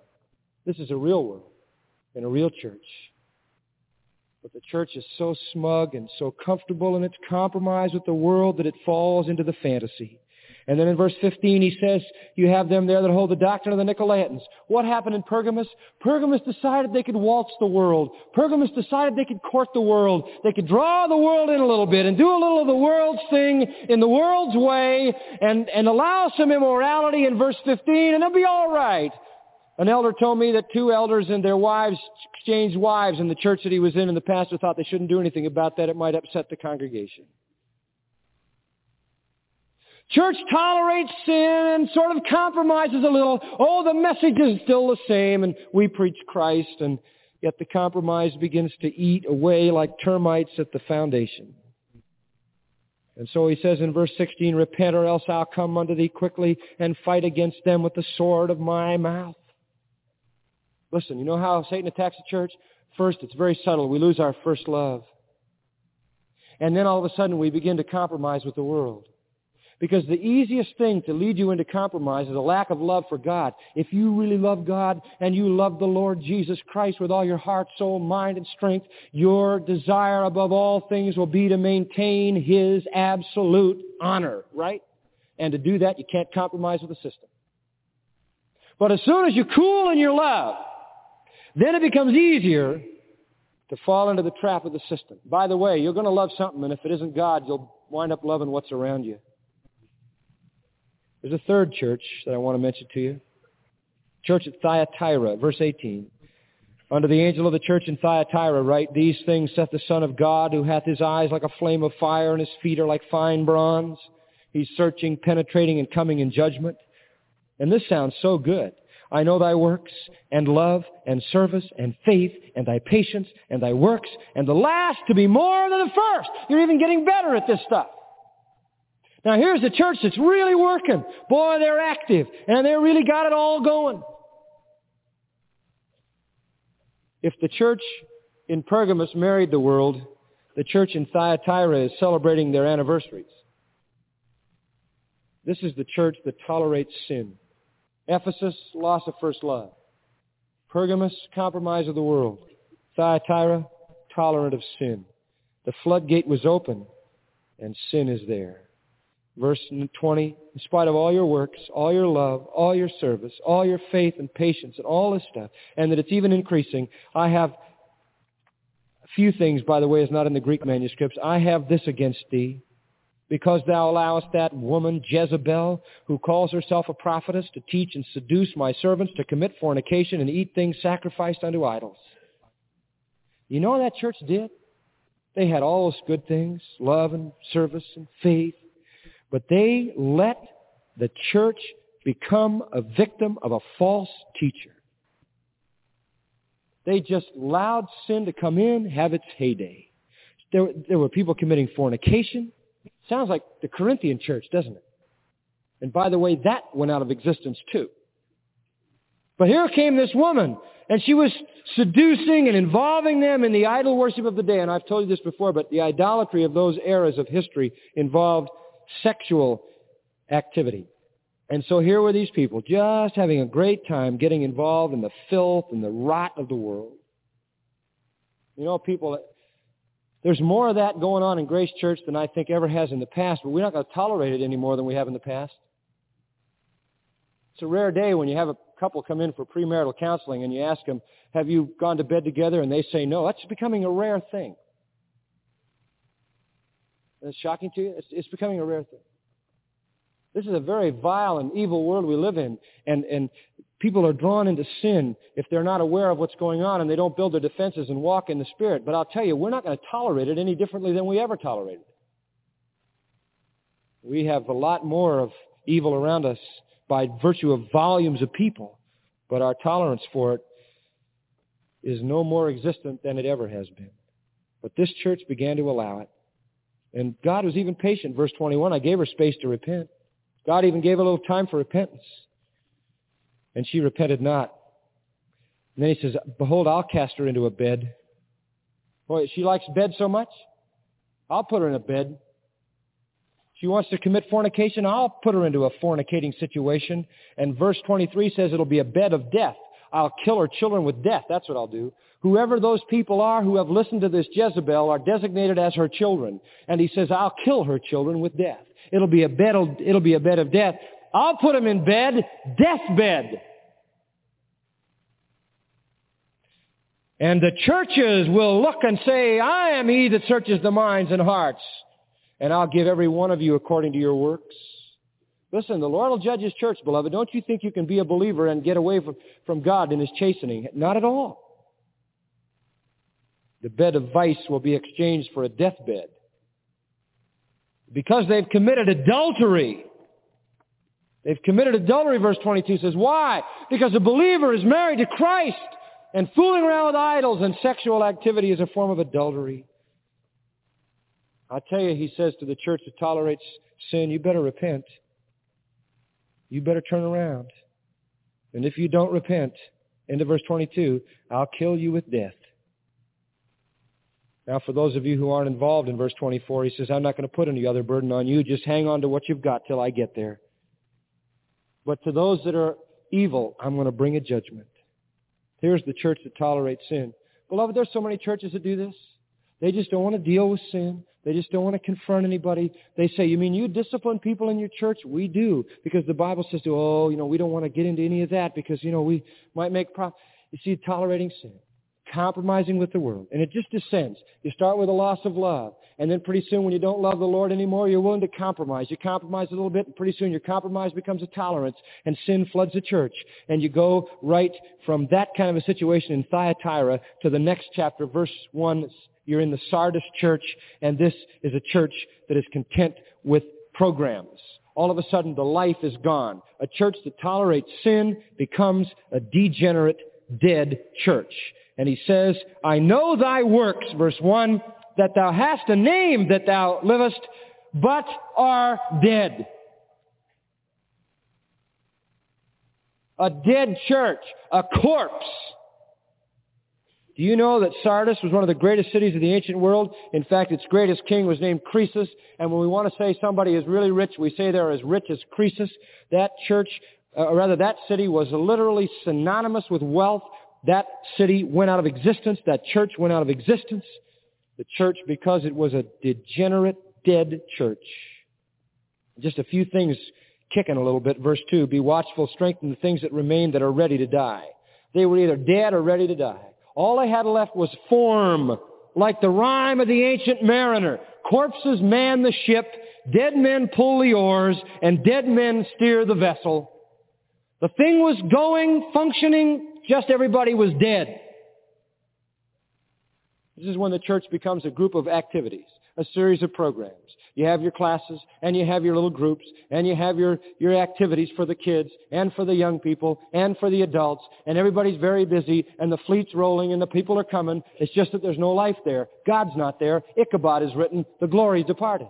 This is a real world and a real church. But the church is so smug and so comfortable in its compromise with the world that it falls into the fantasy. And then in verse 15 he says, you have them there that hold the doctrine of the Nicolaitans. What happened in Pergamos? Pergamos decided they could waltz the world. Pergamos decided they could court the world. They could draw the world in a little bit and do a little of the world's thing in the world's way and, and allow some immorality in verse 15 and they'll be all right. An elder told me that two elders and their wives exchanged wives in the church that he was in and the pastor thought they shouldn't do anything about that. It might upset the congregation. Church tolerates sin and sort of compromises a little. Oh, the message is still the same and we preach Christ and yet the compromise begins to eat away like termites at the foundation. And so he says in verse 16, repent or else I'll come unto thee quickly and fight against them with the sword of my mouth. Listen, you know how Satan attacks the church? First, it's very subtle. We lose our first love. And then all of a sudden we begin to compromise with the world. Because the easiest thing to lead you into compromise is a lack of love for God. If you really love God and you love the Lord Jesus Christ with all your heart, soul, mind, and strength, your desire above all things will be to maintain His absolute honor, right? And to do that, you can't compromise with the system. But as soon as you cool in your love, then it becomes easier to fall into the trap of the system. By the way, you're going to love something, and if it isn't God, you'll wind up loving what's around you. There's a third church that I want to mention to you. Church at Thyatira, verse 18. Unto the angel of the church in Thyatira write, These things saith the Son of God, who hath his eyes like a flame of fire, and his feet are like fine bronze. He's searching, penetrating, and coming in judgment. And this sounds so good. I know thy works and love and service and faith and thy patience and thy works and the last to be more than the first. You're even getting better at this stuff. Now here's the church that's really working. Boy, they're active and they really got it all going. If the church in Pergamos married the world, the church in Thyatira is celebrating their anniversaries. This is the church that tolerates sin. Ephesus, loss of first love. Pergamos, compromise of the world. Thyatira, tolerant of sin. The floodgate was open, and sin is there. Verse 20, in spite of all your works, all your love, all your service, all your faith and patience, and all this stuff, and that it's even increasing, I have a few things, by the way, is not in the Greek manuscripts. I have this against thee, because thou allowest that woman Jezebel, who calls herself a prophetess, to teach and seduce my servants to commit fornication and eat things sacrificed unto idols. You know what that church did? They had all those good things, love and service and faith, but they let the church become a victim of a false teacher. They just allowed sin to come in, have its heyday. There, there were people committing fornication. Sounds like the Corinthian church, doesn't it? And by the way, that went out of existence too. But here came this woman, and she was seducing and involving them in the idol worship of the day. And I've told you this before, but the idolatry of those eras of history involved sexual activity. And so here were these people just having a great time getting involved in the filth and the rot of the world. You know, people, there's more of that going on in Grace Church than I think ever has in the past, but we're not going to tolerate it any more than we have in the past. It's a rare day when you have a couple come in for premarital counseling and you ask them, have you gone to bed together? And they say no. That's becoming a rare thing. It's shocking to you? It's, it's becoming a rare thing. This is a very vile and evil world we live in, and, and people are drawn into sin if they're not aware of what's going on and they don't build their defenses and walk in the Spirit. But I'll tell you, we're not going to tolerate it any differently than we ever tolerated it. We have a lot more of evil around us by virtue of volumes of people, but our tolerance for it is no more existent than it ever has been. But this church began to allow it. And God was even patient. Verse 21, I gave her space to repent. God even gave a little time for repentance. And she repented not. And then he says, Behold, I'll cast her into a bed. Boy, she likes bed so much. I'll put her in a bed. She wants to commit fornication. I'll put her into a fornicating situation. And verse 23 says it'll be a bed of death. I'll kill her children with death. That's what I'll do. Whoever those people are who have listened to this Jezebel are designated as her children. And he says, I'll kill her children with death. It'll be a bed, it'll be a bed of death. I'll put them in bed, deathbed. And the churches will look and say, I am he that searches the minds and hearts, and I'll give every one of you according to your works. Listen, the Lord will judge his church, beloved. Don't you think you can be a believer and get away from, from God in his chastening? Not at all. The bed of vice will be exchanged for a deathbed. Because they've committed adultery. They've committed adultery, verse 22 says. Why? Because a believer is married to Christ. And fooling around with idols and sexual activity is a form of adultery. I tell you, he says to the church that tolerates sin, you better repent. You better turn around. And if you don't repent, into verse 22, I'll kill you with death. Now, for those of you who aren't involved in verse 24, he says, I'm not going to put any other burden on you. Just hang on to what you've got till I get there. But to those that are evil, I'm going to bring a judgment. Here's the church that tolerates sin. Beloved, there's so many churches that do this. They just don't want to deal with sin. They just don't want to confront anybody. They say, you mean you discipline people in your church? We do. Because the Bible says, to, oh, you know, we don't want to get into any of that because, you know, we might make problems. You see, tolerating sin compromising with the world. And it just descends. You start with a loss of love. And then pretty soon when you don't love the Lord anymore, you're willing to compromise. You compromise a little bit, and pretty soon your compromise becomes a tolerance, and sin floods the church. And you go right from that kind of a situation in Thyatira to the next chapter, verse 1. You're in the Sardis church, and this is a church that is content with programs. all of a sudden the life is gone. A church that tolerates sin becomes a degenerate, dead church. And he says, I know thy works, verse 1, that thou hast a name that thou livest, but are dead. A dead church, a corpse. Do you know that Sardis was one of the greatest cities of the ancient world? In fact, its greatest king was named Croesus. And when we want to say somebody is really rich, we say they're as rich as Croesus. That church, uh, or rather that city was literally synonymous with wealth. That city went out of existence. That church went out of existence. The church, because it was a degenerate, dead church. Just a few things kicking a little bit. Verse 2, be watchful, strengthen the things that remain that are ready to die. They were either dead or ready to die. All they had left was form, like the Rime of the ancient mariner. Corpses man the ship, dead men pull the oars, and dead men steer the vessel. The thing was going, functioning, just everybody was dead. This is when the church becomes a group of activities, a series of programs. You have your classes, and you have your little groups, and you have your, your activities for the kids, and for the young people, and for the adults, and everybody's very busy, and the fleet's rolling, and the people are coming. It's just that there's no life there. God's not there. Ichabod is written. The glory departed.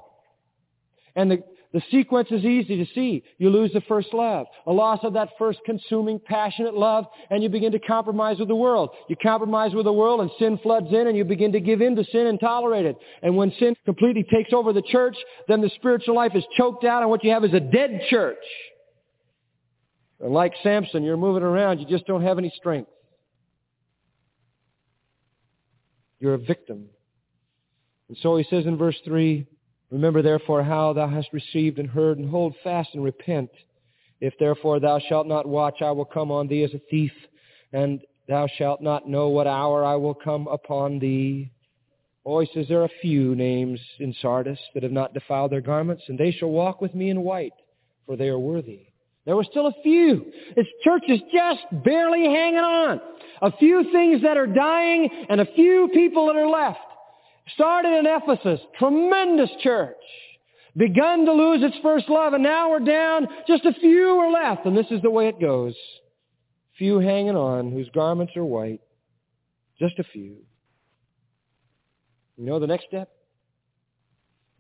And the, the sequence is easy to see. You lose the first love, a loss of that first consuming, passionate love, and you begin to compromise with the world. You compromise with the world and sin floods in and you begin to give in to sin and tolerate it. And when sin completely takes over the church, then the spiritual life is choked out and what you have is a dead church. And like Samson, you're moving around, you just don't have any strength. You're a victim. And so he says in verse 3, Remember therefore how thou hast received and heard, and hold fast and repent. If therefore thou shalt not watch, I will come on thee as a thief, and thou shalt not know what hour I will come upon thee. He says, there are few names in Sardis that have not defiled their garments, and they shall walk with me in white, for they are worthy. There were still a few. This church is just barely hanging on. A few things that are dying, and a few people that are left. Started in Ephesus, tremendous church. Begun to lose its first love, and now we're down, just a few are left, and this is the way it goes. Few hanging on, whose garments are white. Just a few. You know the next step?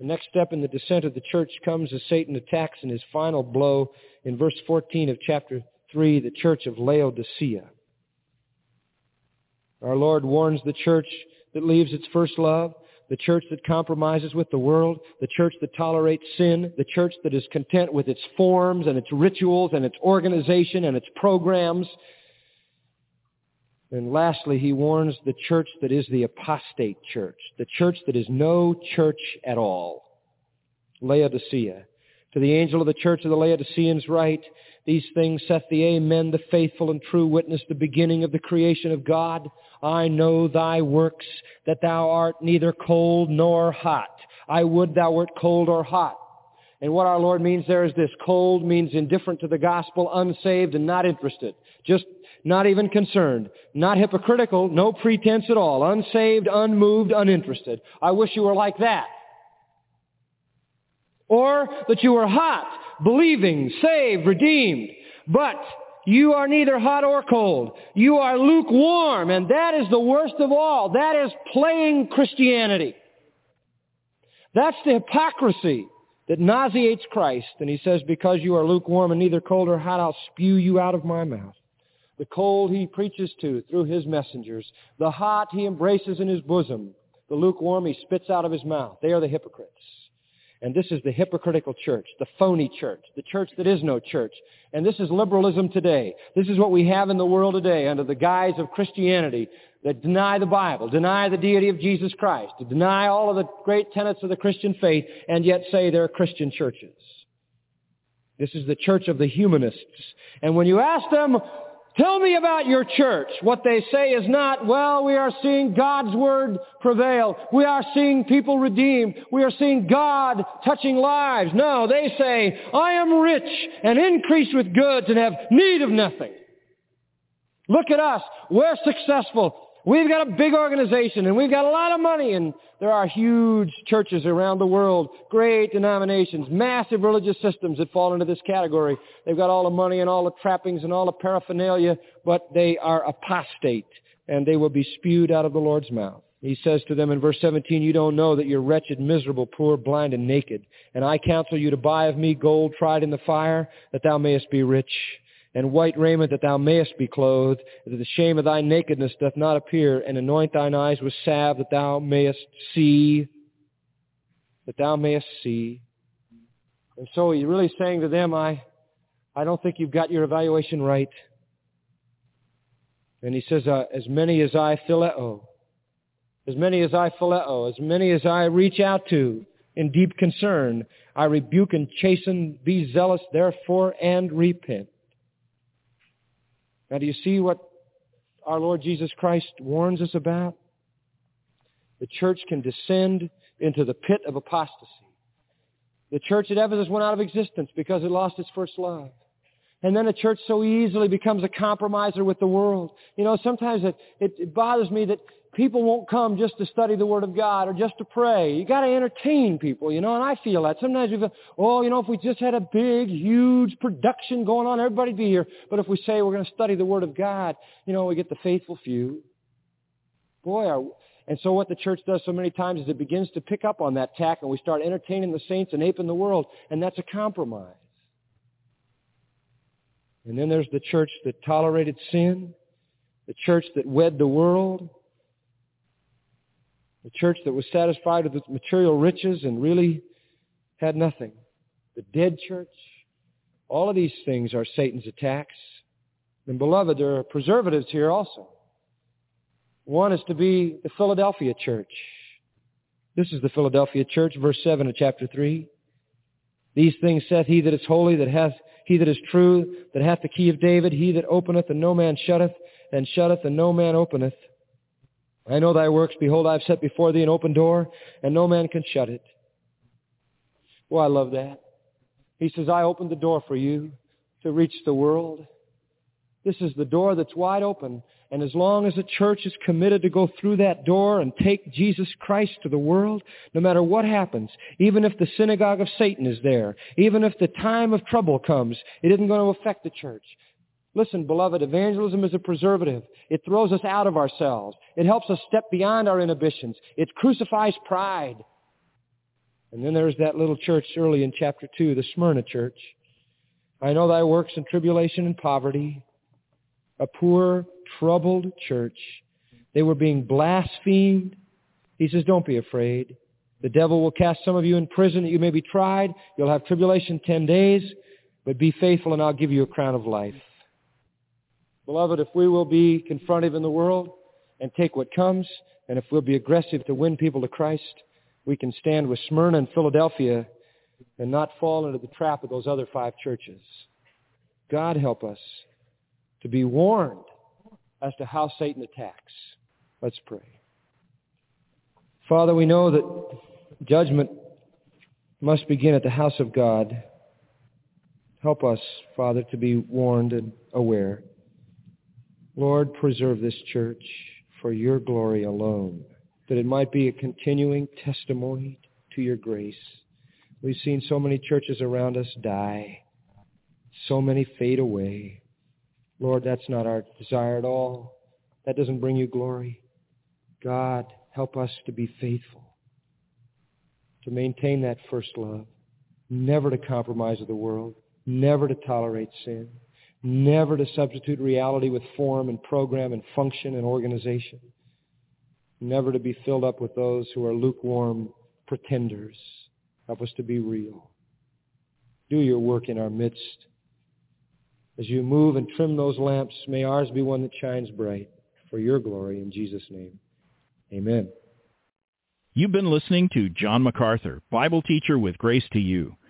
The next step in the descent of the church comes as Satan attacks in his final blow in verse 14 of chapter 3, the church of Laodicea. Our Lord warns the church that leaves its first love, the church that compromises with the world, the church that tolerates sin, the church that is content with its forms and its rituals and its organization and its programs. And lastly, he warns the church that is the apostate church, the church that is no church at all. Laodicea. To the angel of the church of the Laodiceans write, These things saith the Amen, the faithful and true witness, the beginning of the creation of God. I know thy works, that thou art neither cold nor hot. I would thou wert cold or hot. And what our Lord means there is this. Cold means indifferent to the gospel, unsaved and not interested. Just not even concerned. Not hypocritical, no pretense at all. Unsaved, unmoved, uninterested. I wish you were like that. Or that you are hot, believing, saved, redeemed. But you are neither hot or cold. You are lukewarm, and that is the worst of all. That is playing Christianity. That's the hypocrisy that nauseates Christ. And he says, because you are lukewarm and neither cold or hot, I'll spew you out of my mouth. The cold he preaches to through his messengers. The hot he embraces in his bosom. The lukewarm he spits out of his mouth. They are the hypocrites. And this is the hypocritical church, the phony church, the church that is no church. And this is liberalism today. This is what we have in the world today under the guise of Christianity that deny the Bible, deny the deity of Jesus Christ, deny all of the great tenets of the Christian faith, and yet say they're Christian churches. This is the church of the humanists. And when you ask them, Tell me about your church. What they say is not, well, we are seeing God's word prevail. We are seeing people redeemed. We are seeing God touching lives. No, they say, I am rich and increased with goods and have need of nothing. Look at us. We're successful. We've got a big organization and we've got a lot of money and there are huge churches around the world, great denominations, massive religious systems that fall into this category. They've got all the money and all the trappings and all the paraphernalia, but they are apostate and they will be spewed out of the Lord's mouth. He says to them in verse 17, You don't know that you're wretched, miserable, poor, blind, and naked. And I counsel you to buy of me gold tried in the fire, that thou mayest be rich, and white raiment that thou mayest be clothed, that the shame of thy nakedness doth not appear, and anoint thine eyes with salve that thou mayest see, that thou mayest see. And so he's really saying to them, I, I don't think you've got your evaluation right. And he says, uh, as many as I phileo, as many as I phileo, as many as I reach out to in deep concern, I rebuke and chasten. Be zealous, therefore, and repent. Now, do you see what our Lord Jesus Christ warns us about? The church can descend into the pit of apostasy. The church at Ephesus went out of existence because it lost its first love. And then a church so easily becomes a compromiser with the world. You know, sometimes it, it, it bothers me that people won't come just to study the Word of God or just to pray. You got to entertain people, you know, and I feel that. Sometimes we feel, oh, you know, if we just had a big, huge production going on, everybody'd be here. But if we say we're going to study the Word of God, you know, we get the faithful few. Boy, our, and so what the church does so many times is it begins to pick up on that tack and we start entertaining the saints and aping the world, and that's a compromise. And then there's the church that tolerated sin, the church that wed the world, the church that was satisfied with its material riches and really had nothing. The dead church. All of these things are Satan's attacks. And beloved, there are preservatives here also. One is to be the Philadelphia church. This is the Philadelphia church, verse 7 of chapter 3. These things saith he that is holy, that hath he that is true, that hath the key of David, he that openeth and no man shutteth, and shutteth and no man openeth. I know thy works. Behold, I have set before thee an open door, and no man can shut it. Well, I love that. He says, I opened the door for you to reach the world. This is the door that's wide open. And as long as the church is committed to go through that door and take Jesus Christ to the world, no matter what happens, even if the synagogue of Satan is there, even if the time of trouble comes, it isn't going to affect the church. Listen, beloved, evangelism is a preservative. It throws us out of ourselves. It helps us step beyond our inhibitions. It crucifies pride. And then there's that little church early in chapter 2, the Smyrna church. I know thy works in tribulation and poverty, a poor, troubled church. They were being blasphemed. He says, don't be afraid. The devil will cast some of you in prison that you may be tried. You'll have tribulation ten days, but be faithful and I'll give you a crown of life. Beloved, if we will be confrontive in the world and take what comes, and if we'll be aggressive to win people to Christ, we can stand with Smyrna and Philadelphia and not fall into the trap of those other five churches. God help us to be warned as to how Satan attacks. Let's pray. Father, we know that judgment must begin at the house of God. Help us, Father, to be warned and aware. Lord, preserve this church for your glory alone, that it might be a continuing testimony to your grace. We've seen so many churches around us die, so many fade away. Lord, that's not our desire at all. That doesn't bring you glory. God, help us to be faithful, to maintain that first love, never to compromise with the world, never to tolerate sin, never to substitute reality with form and program and function and organization, never to be filled up with those who are lukewarm pretenders. Help us to be real. Do your work in our midst. As you move and trim those lamps, may ours be one that shines bright for your glory in Jesus' name. Amen. You've been listening to John MacArthur, Bible teacher with Grace to You.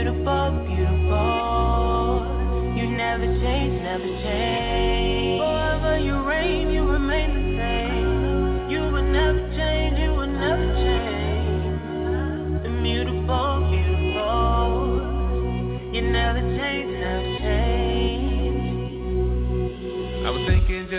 immutable, beautiful. You never change, never change. Forever you reign, you remain the same. You will never change, you will never change. Immutable, beautiful. You never change,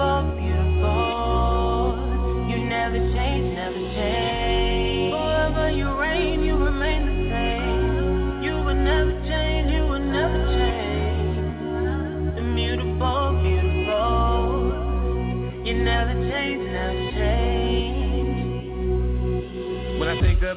Immutable,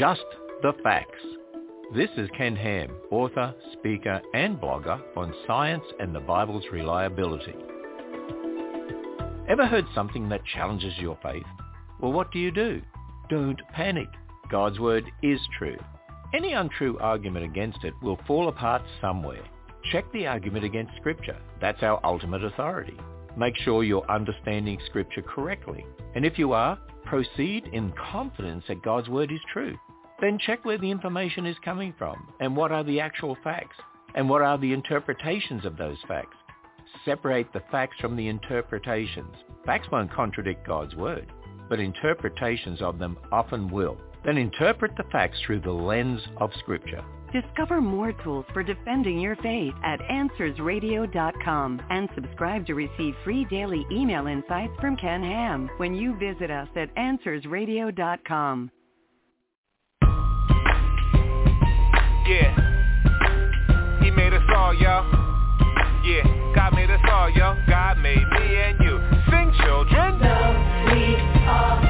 Just the facts. This is Ken Ham, author, speaker and blogger on science and the Bible's reliability. Ever heard something that challenges your faith? Well, what do you do? Don't panic. God's word is true. Any untrue argument against it will fall apart somewhere. Check the argument against Scripture. That's our ultimate authority. Make sure you're understanding Scripture correctly. And if you are, proceed in confidence that God's word is true. Then check where the information is coming from and what are the actual facts and what are the interpretations of those facts. Separate the facts from the interpretations. Facts won't contradict God's word, but interpretations of them often will. Then interpret the facts through the lens of Scripture. Discover more tools for defending your faith at AnswersRadio.com and subscribe to receive free daily email insights from Ken Ham when you visit us at AnswersRadio.com. Yeah. He made us all, yo. Yeah. God made us all, yo. God made me and you. Sing, children. Yeah.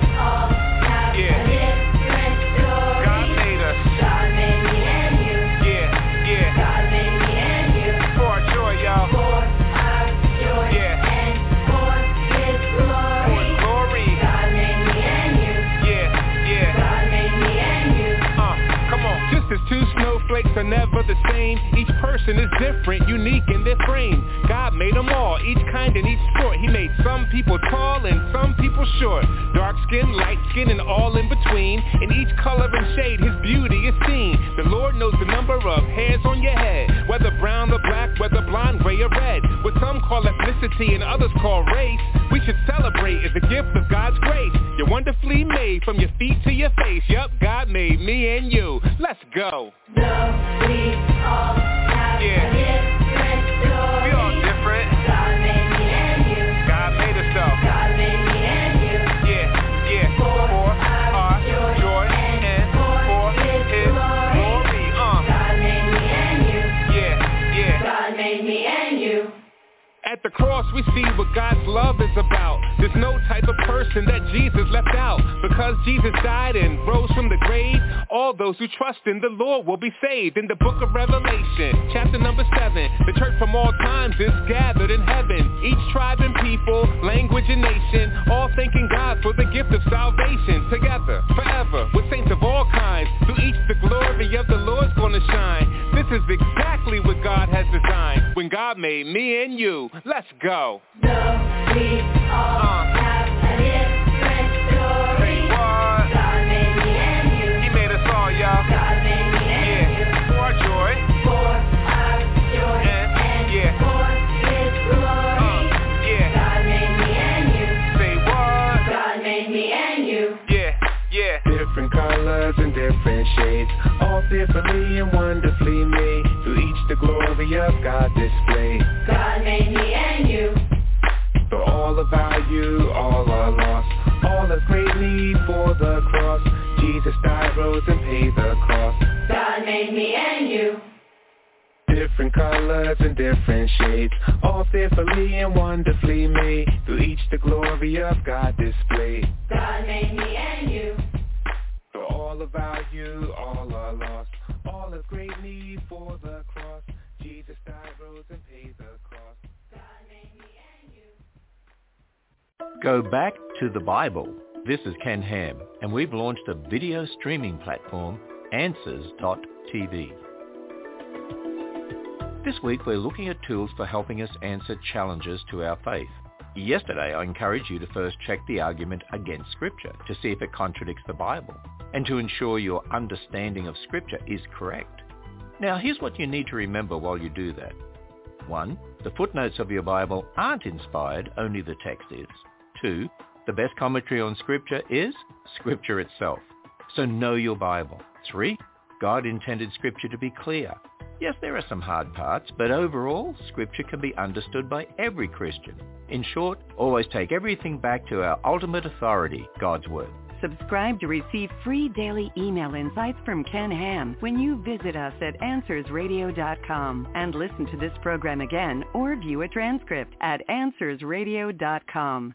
Y'all. Each person is different, unique in their frame. God made them all, each kind and each sort. He made some people tall and some people short. Dark skin, light skin, and all in between. In each color and shade, his beauty is seen. The Lord knows the number of hairs on your head, whether brown or black, whether blonde, gray or red. What some call ethnicity and others call race. We should celebrate as a gift of God's grace. You're wonderfully made from your feet to your face. Yup, God made me and you. Let's go. Yeah. At the cross we see what God's love is about. There's no type of person that Jesus left out. Because Jesus died and rose from the grave, all those who trust in the Lord will be saved. In the book of Revelation, chapter number 7, the church from all times is gathered in heaven. Each tribe and people, language and nation, all thanking God for the gift of salvation. Together, forever, with saints of all kinds. Through each the glory of the Lord's gonna shine. This is exactly what God has designed. When God made me and you, let's go. No, we all uh. Say what? God made me and you. He made us all, y'all. God made me and you. for our joy. For our joy. And, for His glory. God made me and you. Say what? God made me and you. Yeah, yeah. Different colors and different shades, all fearfully and wonderfully made. The glory of God displayed. God made me and you. For all of value, all are lost. All is great need for the cross. Jesus died, rose, and paid the cost. God made me and you. Different colors and different shades, all fearfully and wonderfully made. Through each the glory of God displayed. God made me and you. For all of value, all are lost. All is great need for the cross. Jesus died, rose, and paid the cost. Go back to the Bible. This is Ken Ham, and we've launched a video streaming platform, Answers.tv. This week we're looking at tools for helping us answer challenges to our faith. Yesterday I encouraged you to first check the argument against Scripture to see if it contradicts the Bible and to ensure your understanding of Scripture is correct. Now here's what you need to remember while you do that. 1. The footnotes of your Bible aren't inspired, only the text is. 2. The best commentary on Scripture is Scripture itself. So know your Bible. 3. God intended Scripture to be clear. Yes, there are some hard parts, but overall, Scripture can be understood by every Christian. In short, always take everything back to our ultimate authority, God's Word. Subscribe to receive free daily email insights from Ken Ham when you visit us at AnswersRadio.com and listen to this program again or view a transcript at AnswersRadio.com.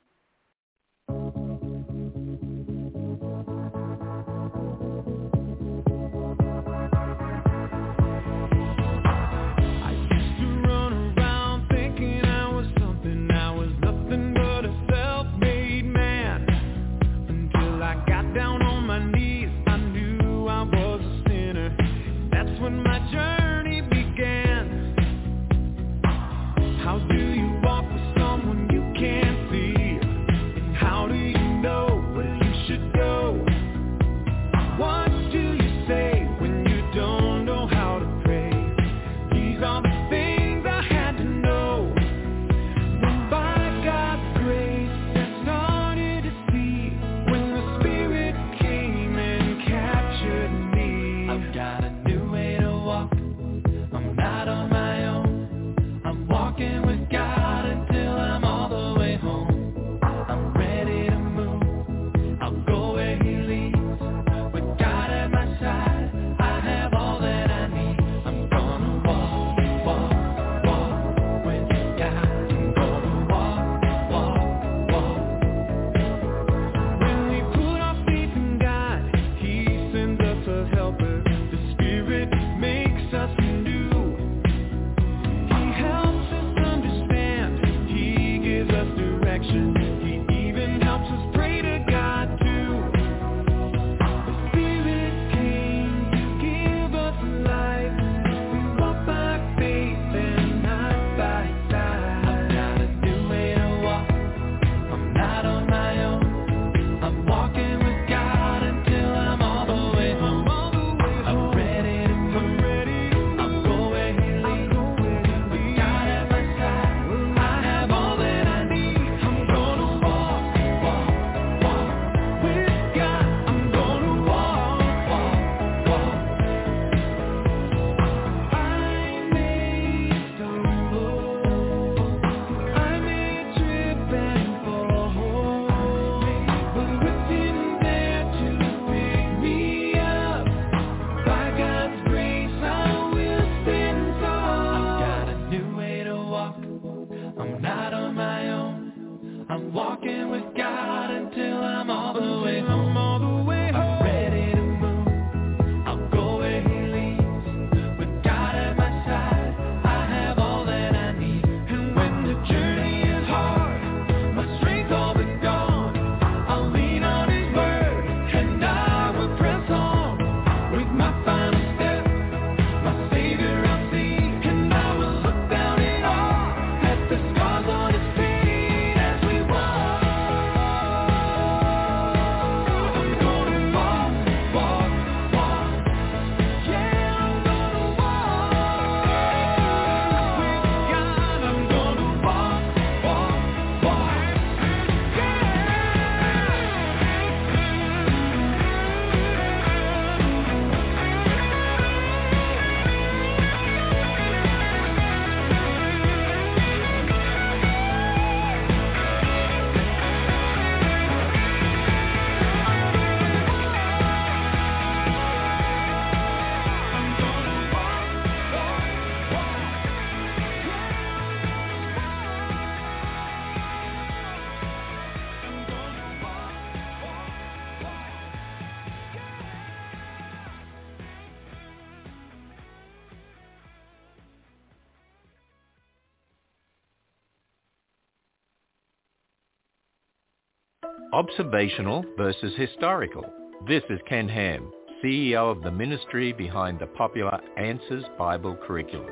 Observational versus historical. This is Ken Ham, CEO of the ministry behind the popular Answers Bible curriculum.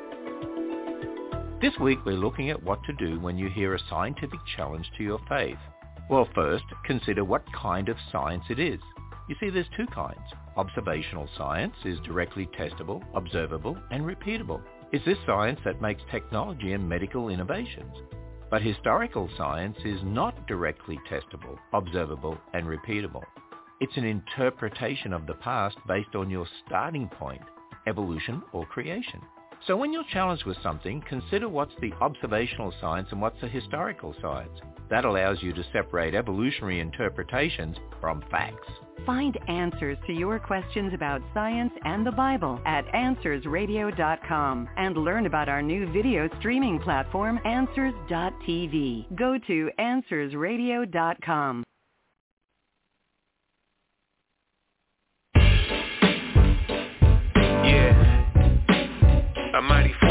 This week we're looking at what to do when you hear a scientific challenge to your faith. Well, first, consider what kind of science it is. You see, there's two kinds. Observational science is directly testable, observable, and repeatable. It's this science that makes technology and medical innovations. But historical science is not directly testable, observable, and repeatable. It's an interpretation of the past based on your starting point, evolution or creation. So when you're challenged with something, consider what's the observational science and what's the historical science. That allows you to separate evolutionary interpretations from facts. Find answers to your questions about science and the Bible at AnswersRadio.com and learn about our new video streaming platform, Answers.tv. Go to AnswersRadio.com. mighty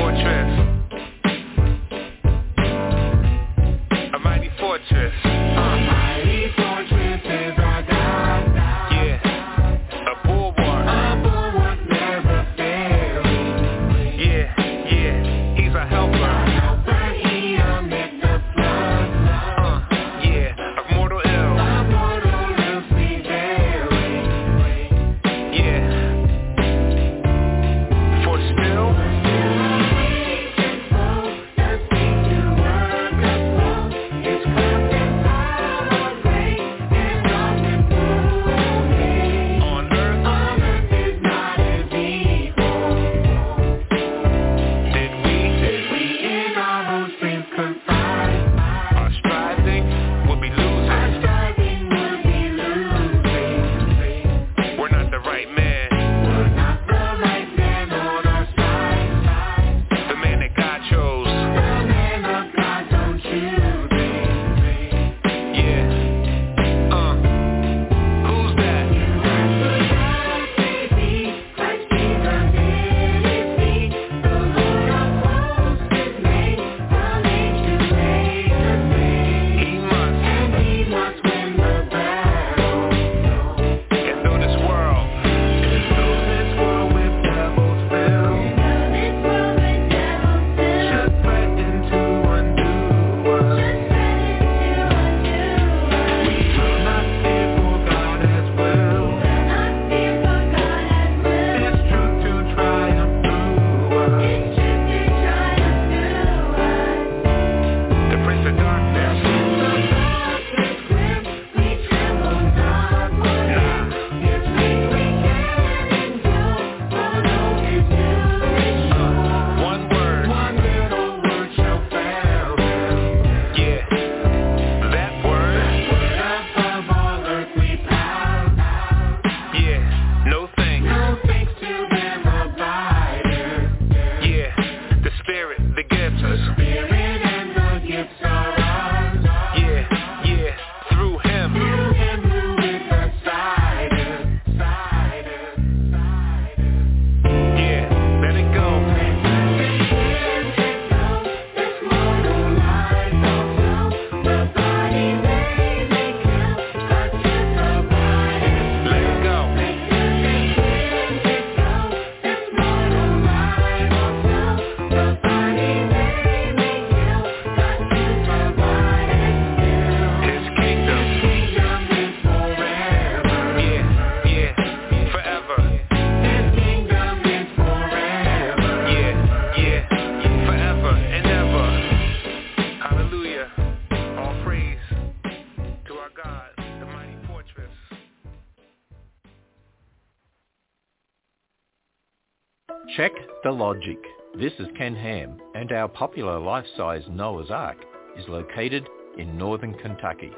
the logic. This is Ken Ham, and our popular life-size Noah's Ark is located in northern Kentucky.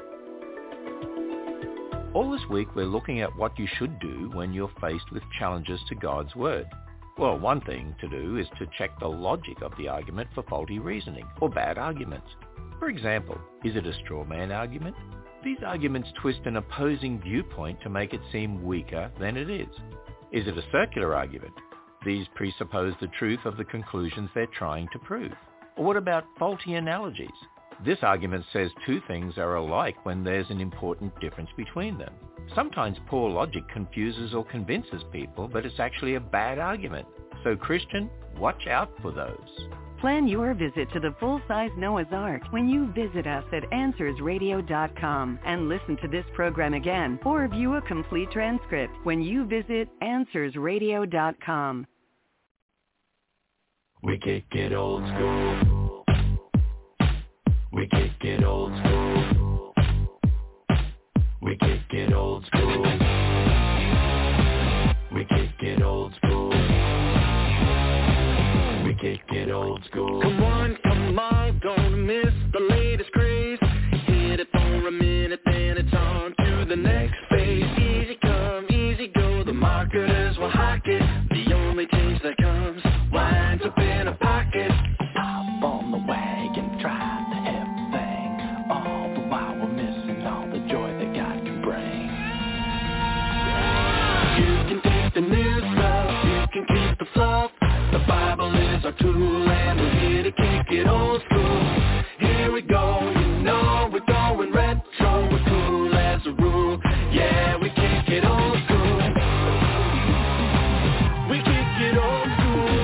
All this week we're looking at what you should do when you're faced with challenges to God's Word. Well, one thing to do is to check the logic of the argument for faulty reasoning or bad arguments. For example, is it a straw man argument? These arguments twist an opposing viewpoint to make it seem weaker than it is. Is it a circular argument? These presuppose the truth of the conclusions they're trying to prove. Or what about faulty analogies? This argument says two things are alike when there's an important difference between them. Sometimes poor logic confuses or convinces people, but it's actually a bad argument. So Christian, watch out for those. Plan your visit to the full-size Noah's Ark when you visit us at AnswersRadio.com and listen to this program again or view a complete transcript when you visit AnswersRadio.com. We kick it old school. We kick it old school. We kick it old school. We kick it old school kick it old school. Come on, come on, don't miss the latest craze. Hit it for a minute, then it's on to the next phase. Easy come, easy go, the marketers will hawk it. The only change that comes winds up in a pocket. Hop on the wagon, try the hip thing. All the while we're missing all the joy that God can bring. You can take the new stuff, you can keep the fluff. Our tool and we're here to kick it old school. Here we go, you know we're going retro. We're cool as a rule, yeah, we kick it old school. We kick it old school.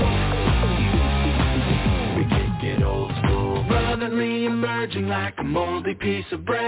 We kick it old school. Brotherly emerging like a moldy piece of bread.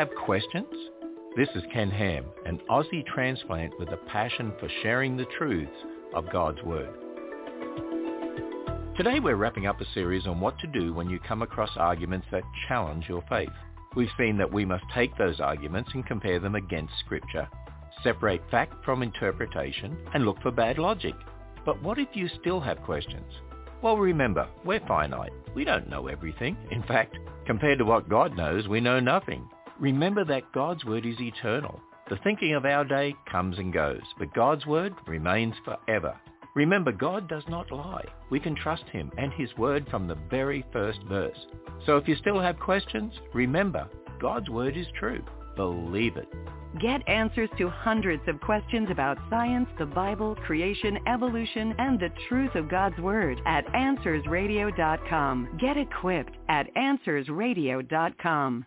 Have questions? This is Ken Ham, an Aussie transplant with a passion for sharing the truths of God's Word. Today we're wrapping up a series on what to do when you come across arguments that challenge your faith. We've seen that we must take those arguments and compare them against Scripture, separate fact from interpretation, and look for bad logic. But what if you still have questions? Well, remember, we're finite. We don't know everything. In fact, compared to what God knows, we know nothing. Remember that God's Word is eternal. The thinking of our day comes and goes, but God's Word remains forever. Remember, God does not lie. We can trust him and his word from the very first verse. So if you still have questions, remember, God's word is true. Believe it. Get answers to hundreds of questions about science, the Bible, creation, evolution, and the truth of God's Word at AnswersRadio.com. Get equipped at AnswersRadio.com.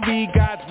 We God's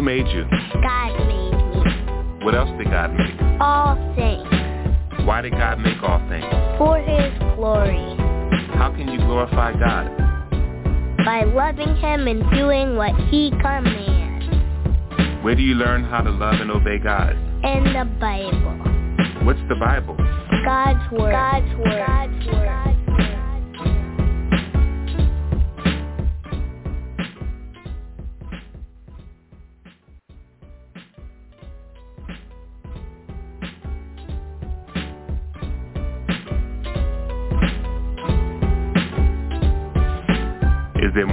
Who made you? God made me. What else did God make? All things. Why did God make all things? For his glory. How can you glorify God? By loving him and doing what he commands. Where do you learn how to love and obey God? In the Bible. What's the Bible? God's word. God's word. God's word.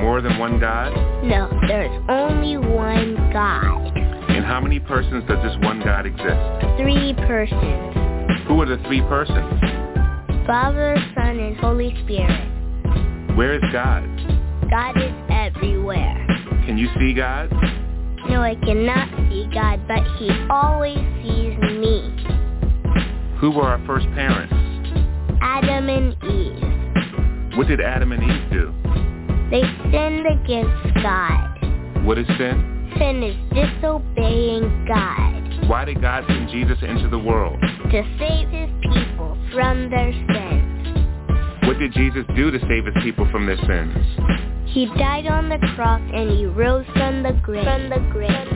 More than one God? No, there's only one God. And how many persons does this one God exist? Three persons. Who are the three persons? Father, Son, and Holy Spirit. Where is God? God is everywhere. Can you see God? No, I cannot see God, but he always sees me. Who were our first parents? Adam and Eve. What did Adam and Eve do? They sinned against God. What is sin? Sin is disobeying God. Why did God send Jesus into the world? To save his people from their sins. What did Jesus do to save his people from their sins? He died on the cross and he rose from the grave. From the grave. From the grave.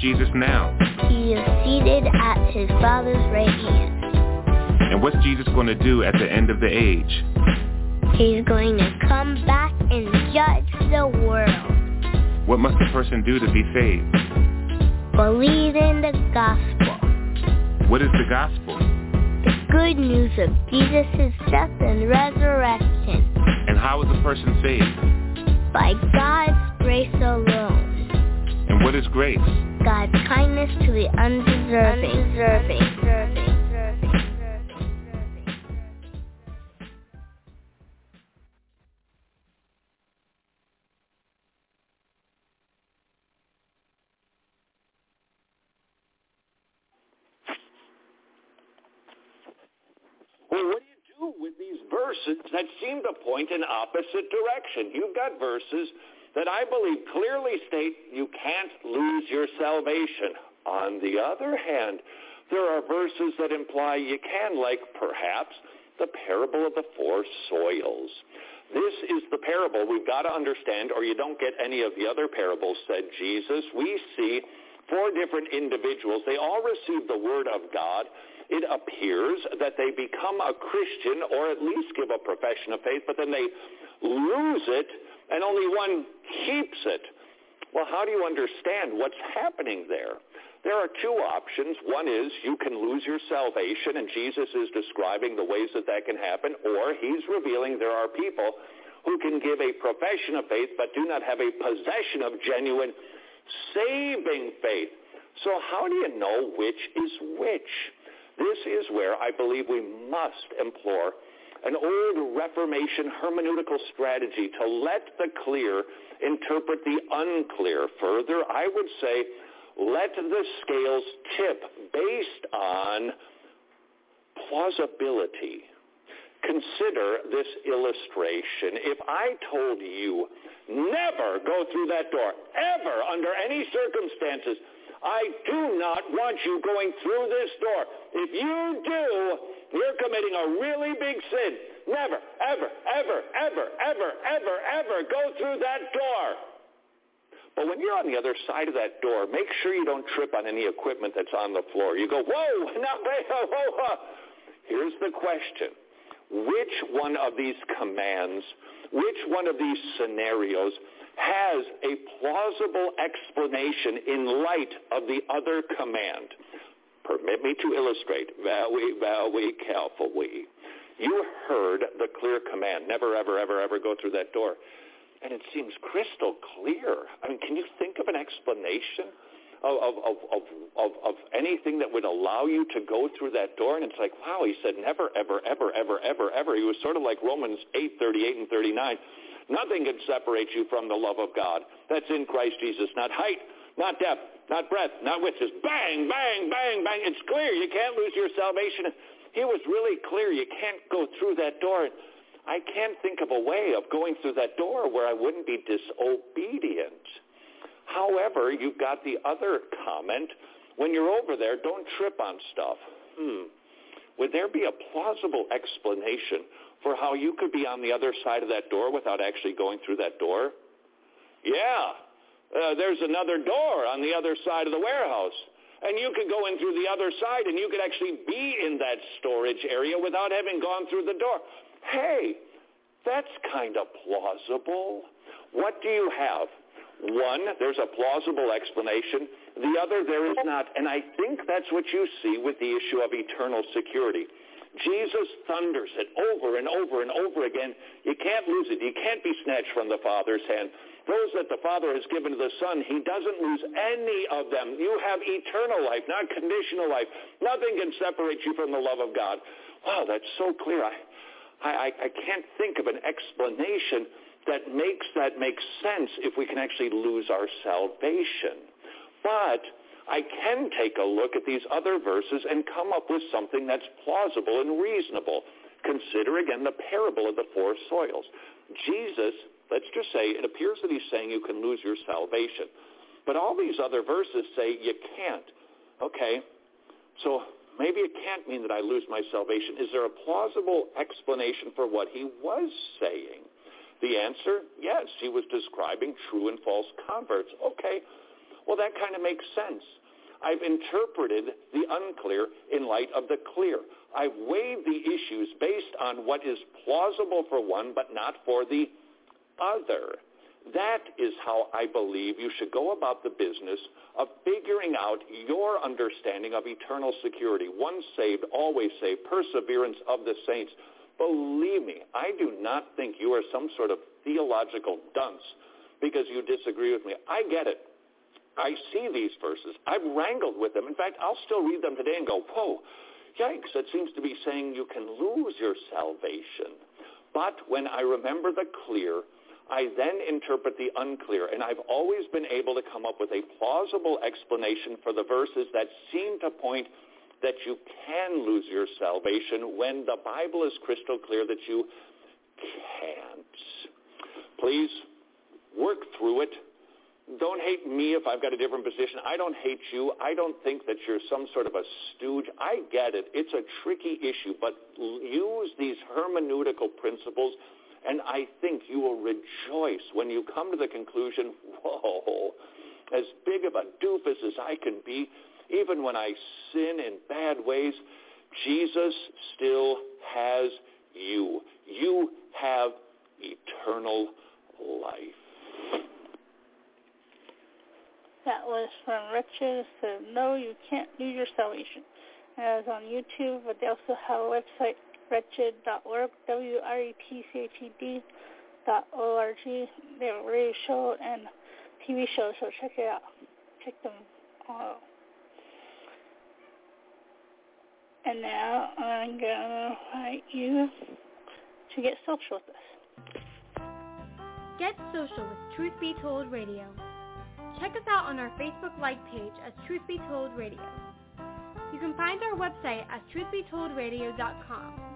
Jesus now? He is seated at his Father's right hand. And what's Jesus going to do at the end of the age? He's going to come back and judge the world. What must a person do to be saved? Believe in the gospel. What is the gospel? The good news of Jesus' death and resurrection. And how is a person saved? By God's grace alone. And what is grace? God's kindness to the undeserving. undeserving. undeserving. that seem to point in opposite direction. You've got verses that I believe clearly state you can't lose your salvation. On the other hand, there are verses that imply you can, like perhaps the parable of the four soils. This is the parable we've got to understand, or you don't get any of the other parables, said Jesus. We see four different individuals. They all receive the word of God. It appears that they become a Christian or at least give a profession of faith, but then they lose it and only one keeps it. Well, how do you understand what's happening there? There are two options. One is you can lose your salvation, and Jesus is describing the ways that that can happen, or he's revealing there are people who can give a profession of faith but do not have a possession of genuine saving faith. So how do you know which is which? This is where I believe we must implore an old Reformation hermeneutical strategy to let the clear interpret the unclear. Further, I would say let the scales tip based on plausibility. Consider this illustration. If I told you never go through that door, ever, under any circumstances, I do not want you going through this door. If you do, you're committing a really big sin. Never, ever, ever, ever, ever, ever, ever go through that door. But when you're on the other side of that door, make sure you don't trip on any equipment that's on the floor. You go, whoa, [LAUGHS] not whoa, whoa. Here's the question. Which one of these commands, which one of these scenarios has a plausible explanation in light of the other command? Permit me to illustrate very, very carefully. You heard the clear command, never, ever, ever, ever go through that door and it seems crystal clear. I mean, can you think of an explanation of, of, of, of, of, of anything that would allow you to go through that door? And it's like, wow, he said never, ever, ever, ever, ever, ever. He was sort of like Romans 8, 38 and 39. Nothing can separate you from the love of God. That's in Christ Jesus. Not height, not depth, not breadth, not. Just bang, bang, bang, bang. It's clear. You can't lose your salvation. He was really clear. You can't go through that door. I can't think of a way of going through that door where I wouldn't be disobedient. However, you've got the other comment. When you're over there, don't trip on stuff. Hmm. Would there be a plausible explanation for how you could be on the other side of that door without actually going through that door? Yeah. Uh, there's another door on the other side of the warehouse. And you could go in through the other side and you could actually be in that storage area without having gone through the door hey, that's kind of plausible. What do you have? One, there's a plausible explanation. The other, there is not. And I think that's what you see with the issue of eternal security. Jesus thunders it over and over and over again. You can't lose it. You can't be snatched from the Father's hand. Those that the Father has given to the Son, he doesn't lose any of them. You have eternal life, not conditional life. Nothing can separate you from the love of God. Wow, that's so clear. I, I, I, can't think of an explanation that makes that make sense if we can actually lose our salvation. But I can take a look at these other verses and come up with something that's plausible and reasonable. Consider again the parable of the four soils. Jesus, let's just say, it appears that he's saying you can lose your salvation. But all these other verses say you can't. Okay, so maybe it can't mean that I lose my salvation. Is there a plausible explanation for what he was saying? The answer, yes, he was describing true and false converts. Okay, well, that kind of makes sense. I've interpreted the unclear in light of the clear. I've weighed the issues based on what is plausible for one but not for the other. That is how I believe you should go about the business of figuring out your understanding of eternal security. Once saved, always saved, perseverance of the saints. Believe me, I do not think you are some sort of theological dunce because you disagree with me. I get it. I see these verses. I've wrangled with them. In fact, I'll still read them today and go, whoa, yikes, it seems to be saying you can lose your salvation. But when I remember the clear, I then interpret the unclear, and I've always been able to come up with a plausible explanation for the verses that seem to point that you can lose your salvation when the Bible is crystal clear that you can't. Please work through it. Don't hate me if I've got a different position. I don't hate you. I don't think that you're some sort of a stooge. I get it. It's a tricky issue, but use these hermeneutical principles, and I think you will rejoice when you come to the conclusion, whoa, as big of a doofus as I can be, even when I sin in bad ways, Jesus still has you. You have eternal life. That was from Wretched said, No, you can't lose your salvation. And it was on YouTube, but they also have a website, wretched.org, W-R-E-T-C-H-E-D dot O-R-G. They have a radio show and TV show, so check it out. Check them all out. And now I'm going to invite you to get social with us. Get social with Truth Be Told Radio. Check us out on our Facebook like page as Truth Be Told Radio. You can find our website at truthbetoldradio.com.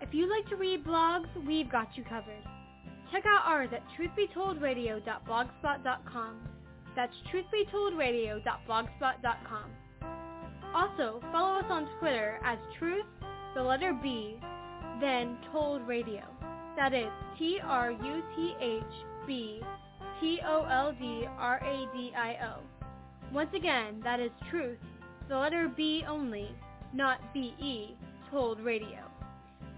If you like to read blogs, we've got you covered. Check out ours at truthbetoldradio.blogspot.com. That's truthbetoldradio.blogspot.com. Also, follow us on Twitter as truth, the letter B, then told radio. That is T-R-U-T-H-B T-O-L-D-R-A-D-I-O. Once again, that is truth, the letter B only, not B-E, told radio.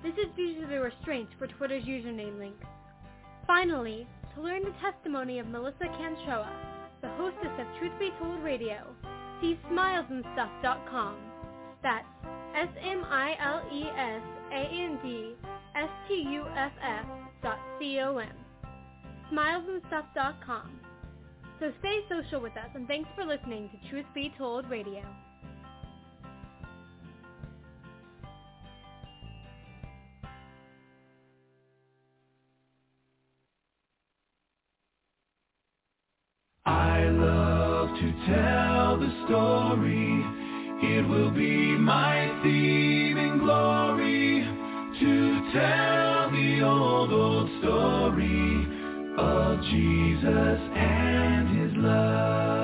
This is due to the restraints for Twitter's username links. Finally, to learn the testimony of Melissa Canchola, the hostess of Truth Be Told Radio, see smilesandstuff.com. That's S-M-I-L-E-S-A-N-D-S-T-U-F-F dot C-O-M. Smilesandstuff.com. So stay social with us and thanks for listening to Truth Be Told Radio. I love to tell the story. It will be my theme and glory to tell the old, old story of Jesus and his love.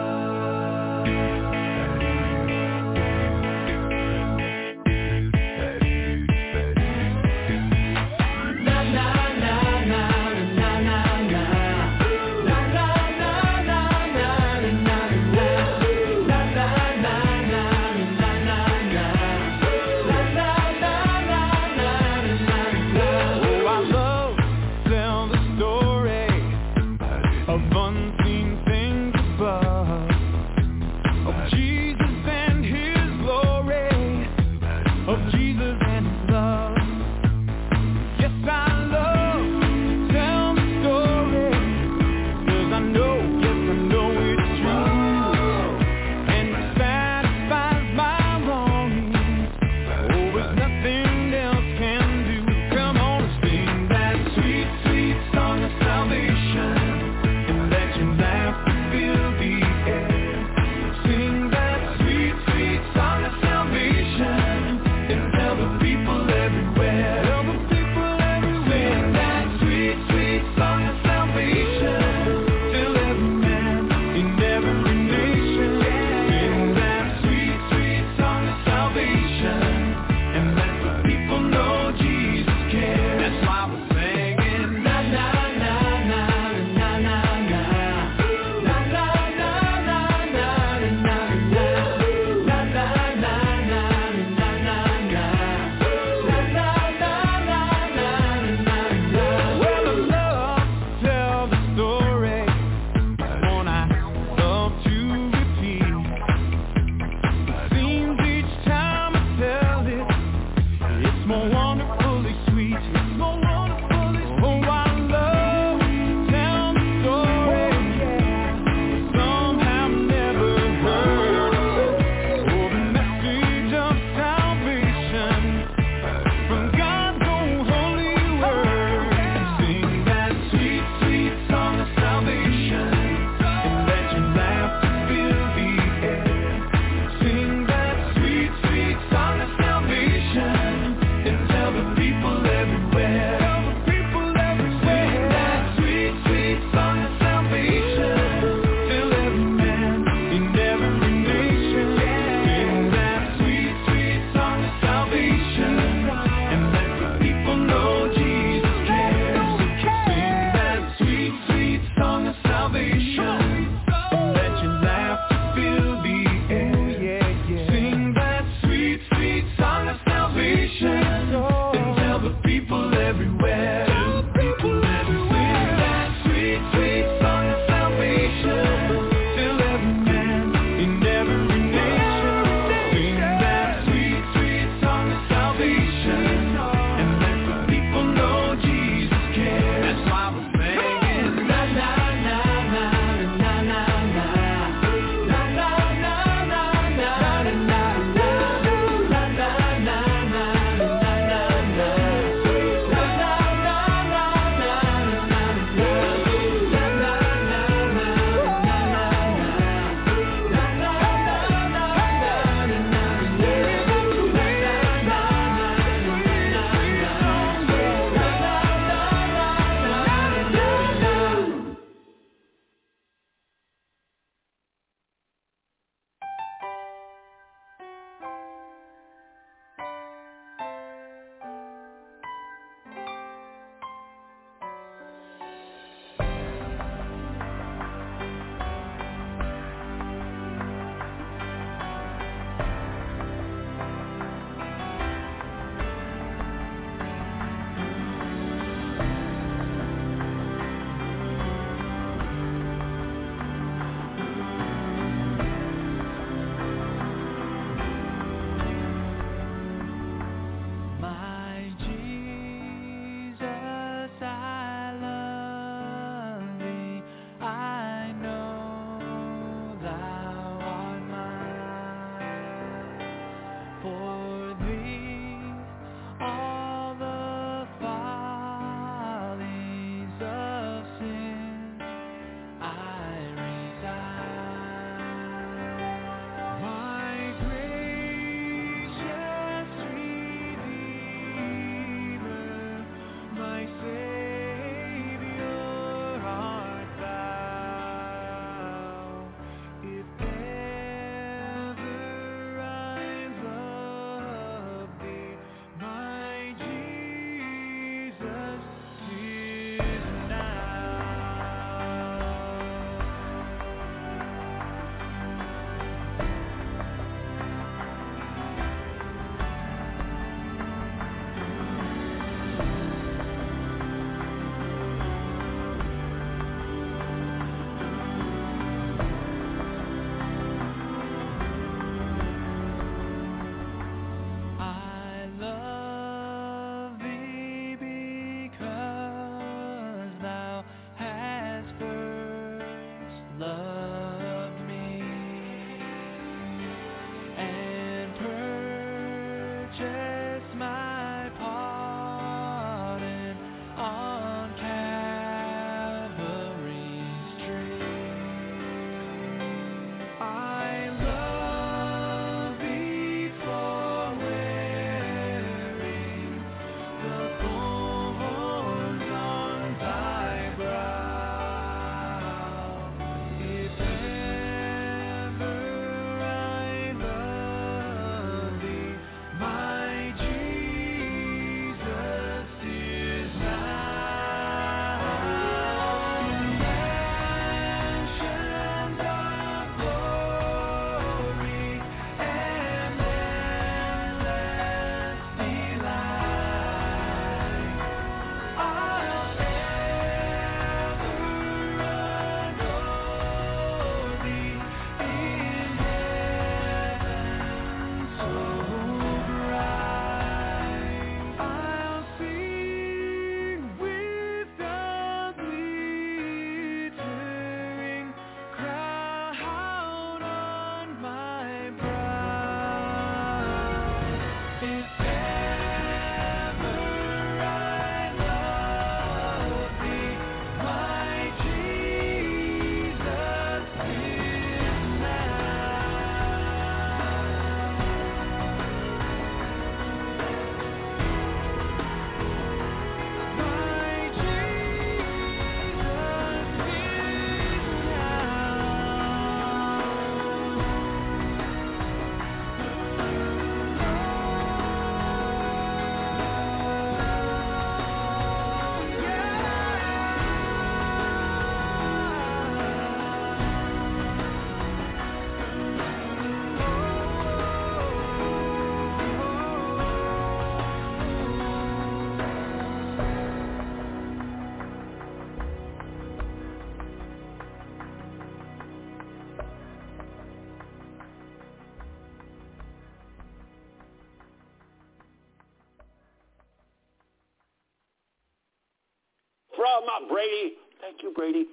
Brady, thank you, Brady.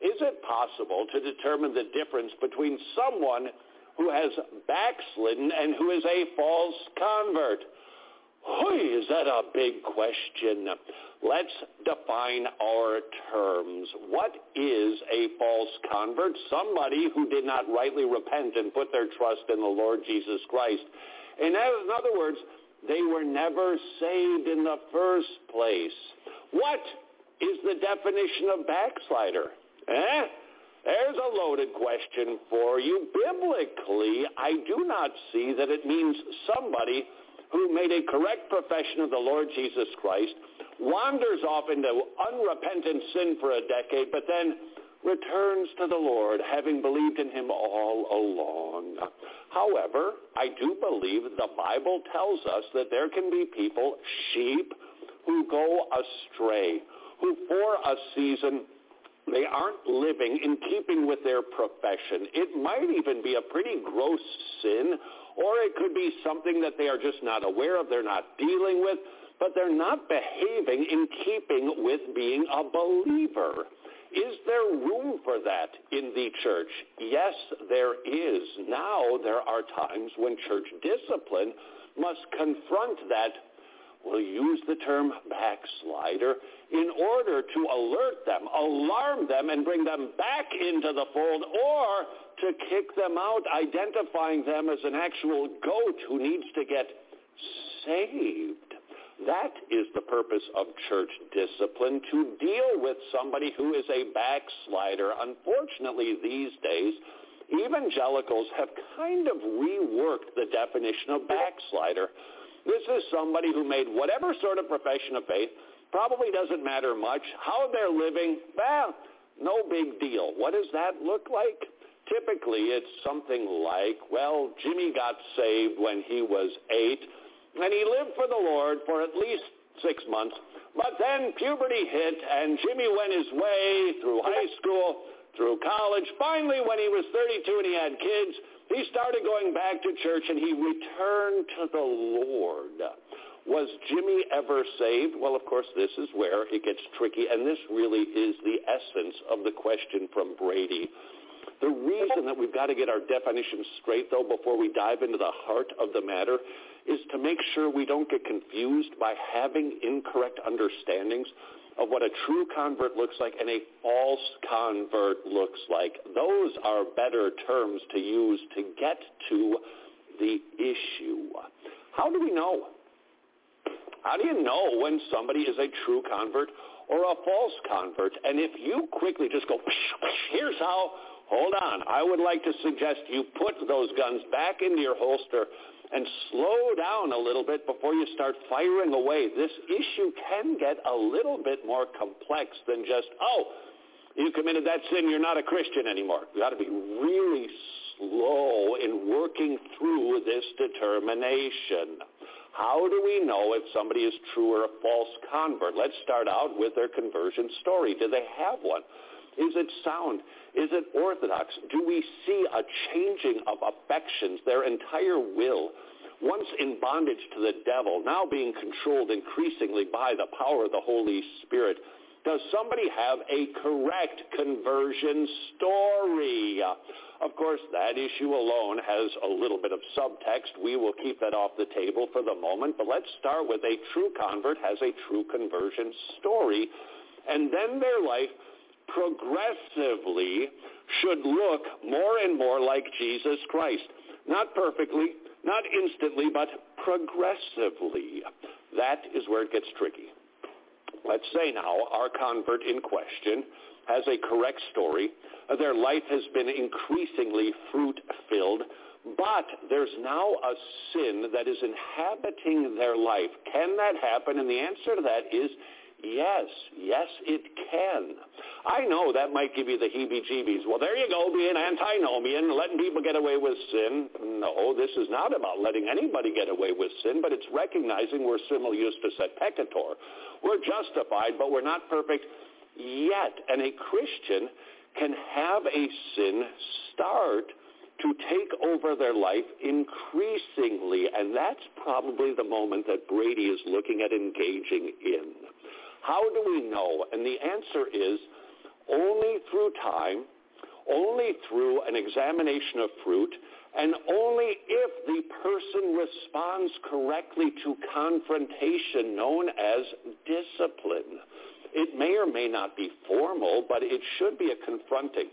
Is it possible to determine the difference between someone who has backslidden and who is a false convert? Hoy, is that a big question? Let's define our terms. What is a false convert? Somebody who did not rightly repent and put their trust in the Lord Jesus Christ. In other words, they were never saved in the first place. What is the definition of backslider? Eh? There's a loaded question for you. Biblically, I do not see that it means somebody who made a correct profession of the Lord Jesus Christ, wanders off into unrepentant sin for a decade, but then returns to the Lord, having believed in him all along. However, I do believe the Bible tells us that there can be people, sheep, who go astray, who for a season they aren't living in keeping with their profession. It might even be a pretty gross sin, or it could be something that they are just not aware of, they're not dealing with, but they're not behaving in keeping with being a believer. Is there room for that in the church? Yes, there is. Now there are times when church discipline must confront that we'll use the term backslider in order to alert them, alarm them, and bring them back into the fold, or to kick them out, identifying them as an actual goat who needs to get saved. That is the purpose of church discipline, to deal with somebody who is a backslider. Unfortunately, these days, evangelicals have kind of reworked the definition of backslider. This is somebody who made whatever sort of profession of faith, probably doesn't matter much. How they're living, well, no big deal. What does that look like? Typically, it's something like, well, Jimmy got saved when he was eight, and he lived for the Lord for at least six months. But then puberty hit, and Jimmy went his way through high school, through college. Finally, when he was 32 and he had kids, he started going back to church, and he returned to the Lord. Was Jimmy ever saved? Well, of course, this is where it gets tricky, and this really is the essence of the question from Brady. The reason that we've got to get our definitions straight, though, before we dive into the heart of the matter, is to make sure we don't get confused by having incorrect understandings of what a true convert looks like and a false convert looks like. Those are better terms to use to get to the issue. How do we know? How do you know when somebody is a true convert or a false convert? And if you quickly just go, here's how, hold on, I would like to suggest you put those guns back into your holster and slow down a little bit before you start firing away. This issue can get a little bit more complex than just, oh, you committed that sin, you're not a Christian anymore. You got to be really slow in working through this determination. How do we know if somebody is true or a false convert? Let's start out with their conversion story. Do they have one? Is it sound? Is it orthodox? Do we see a changing of affections, their entire will, once in bondage to the devil, now being controlled increasingly by the power of the Holy Spirit? Does somebody have a correct conversion story? Of course, that issue alone has a little bit of subtext. We will keep that off the table for the moment, but let's start with a true convert has a true conversion story, and then their life progressively should look more and more like Jesus Christ. Not perfectly, not instantly, but progressively. That is where it gets tricky. Let's say now our convert in question has a correct story. Their life has been increasingly fruit-filled, but there's now a sin that is inhabiting their life. Can that happen? And the answer to that is Yes, yes, it can. I know that might give you the heebie-jeebies. Well, there you go, being antinomian, letting people get away with sin. No, this is not about letting anybody get away with sin, but it's recognizing we're simul justus et peccator. We're justified, but we're not perfect yet. And a Christian can have a sin start to take over their life increasingly, and that's probably the moment that Brady is looking at engaging in. How do we know? And the answer is only through time, only through an examination of fruit, and only if the person responds correctly to confrontation known as discipline. It may or may not be formal, but it should be a confronting,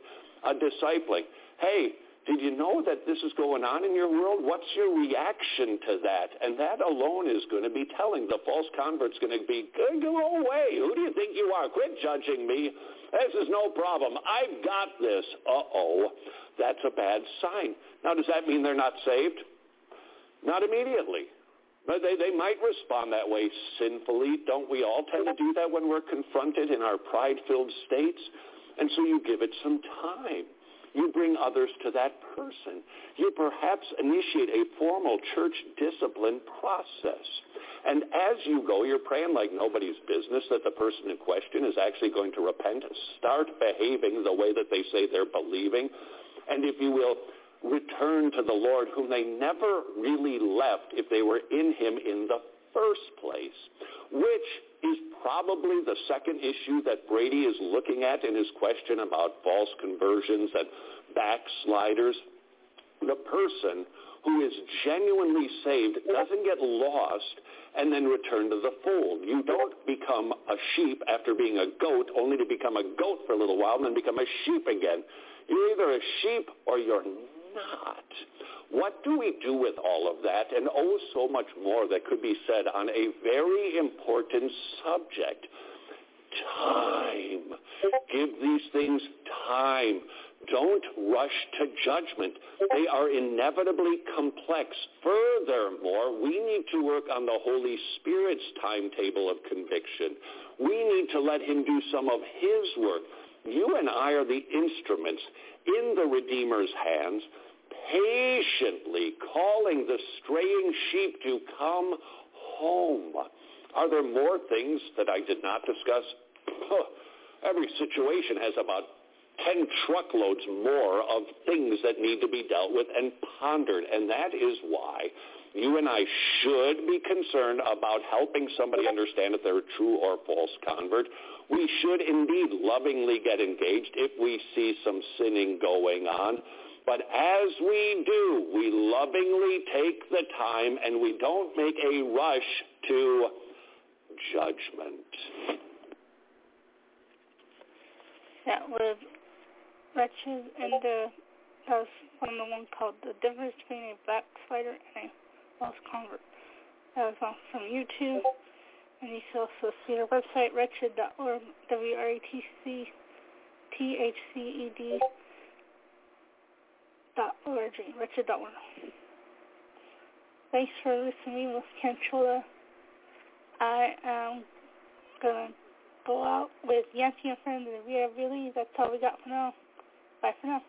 a discipling. Hey, did you know that this is going on in your world? What's your reaction to that? And that alone is going to be telling. The false convert's going to be, go away. Who do you think you are? Quit judging me. This is no problem. I've got this. Uh-oh. That's a bad sign. Now, does that mean they're not saved? Not immediately. But they, they might respond that way sinfully. Don't we all tend to do that when we're confronted in our pride-filled states? And so you give it some time. You bring others to that person. You perhaps initiate a formal church discipline process. And as you go, you're praying like nobody's business that the person in question is actually going to repent, start behaving the way that they say they're believing, and if you will, return to the Lord whom they never really left if they were in him in the first place, which is probably the second issue that Brady is looking at in his question about false conversions and backsliders. The person who is genuinely saved doesn't get lost and then return to the fold. You don't become a sheep after being a goat only to become a goat for a little while and then become a sheep again. You're either a sheep or you're not. What do we do with all of that and oh so much more that could be said on a very important subject? Time. Give these things time. Don't rush to judgment. They are inevitably complex. Furthermore, we need to work on the Holy Spirit's timetable of conviction. We need to let him do some of his work. You and I are the instruments in the Redeemer's hands, patiently calling the straying sheep to come home. Are there more things that I did not discuss? Every situation has about 10 truckloads more of things that need to be dealt with and pondered. And that is why you and I should be concerned about helping somebody understand if they're a true or false convert. We should indeed lovingly get engaged if we see some sinning going on. But as we do, we lovingly take the time and we don't make a rush to judgment. That was Wretched and the that was from the one called The Difference Between a Backslider and a Lost Convert. That was on from YouTube. And you can also see our website, wretched.org, W-R-E-T-C-T-H-C-E-D org, wretched.org. Thanks for listening Ken Chola. I am going to go out with Yancy and Friends and Via Really. That's all we got for now. Bye for now.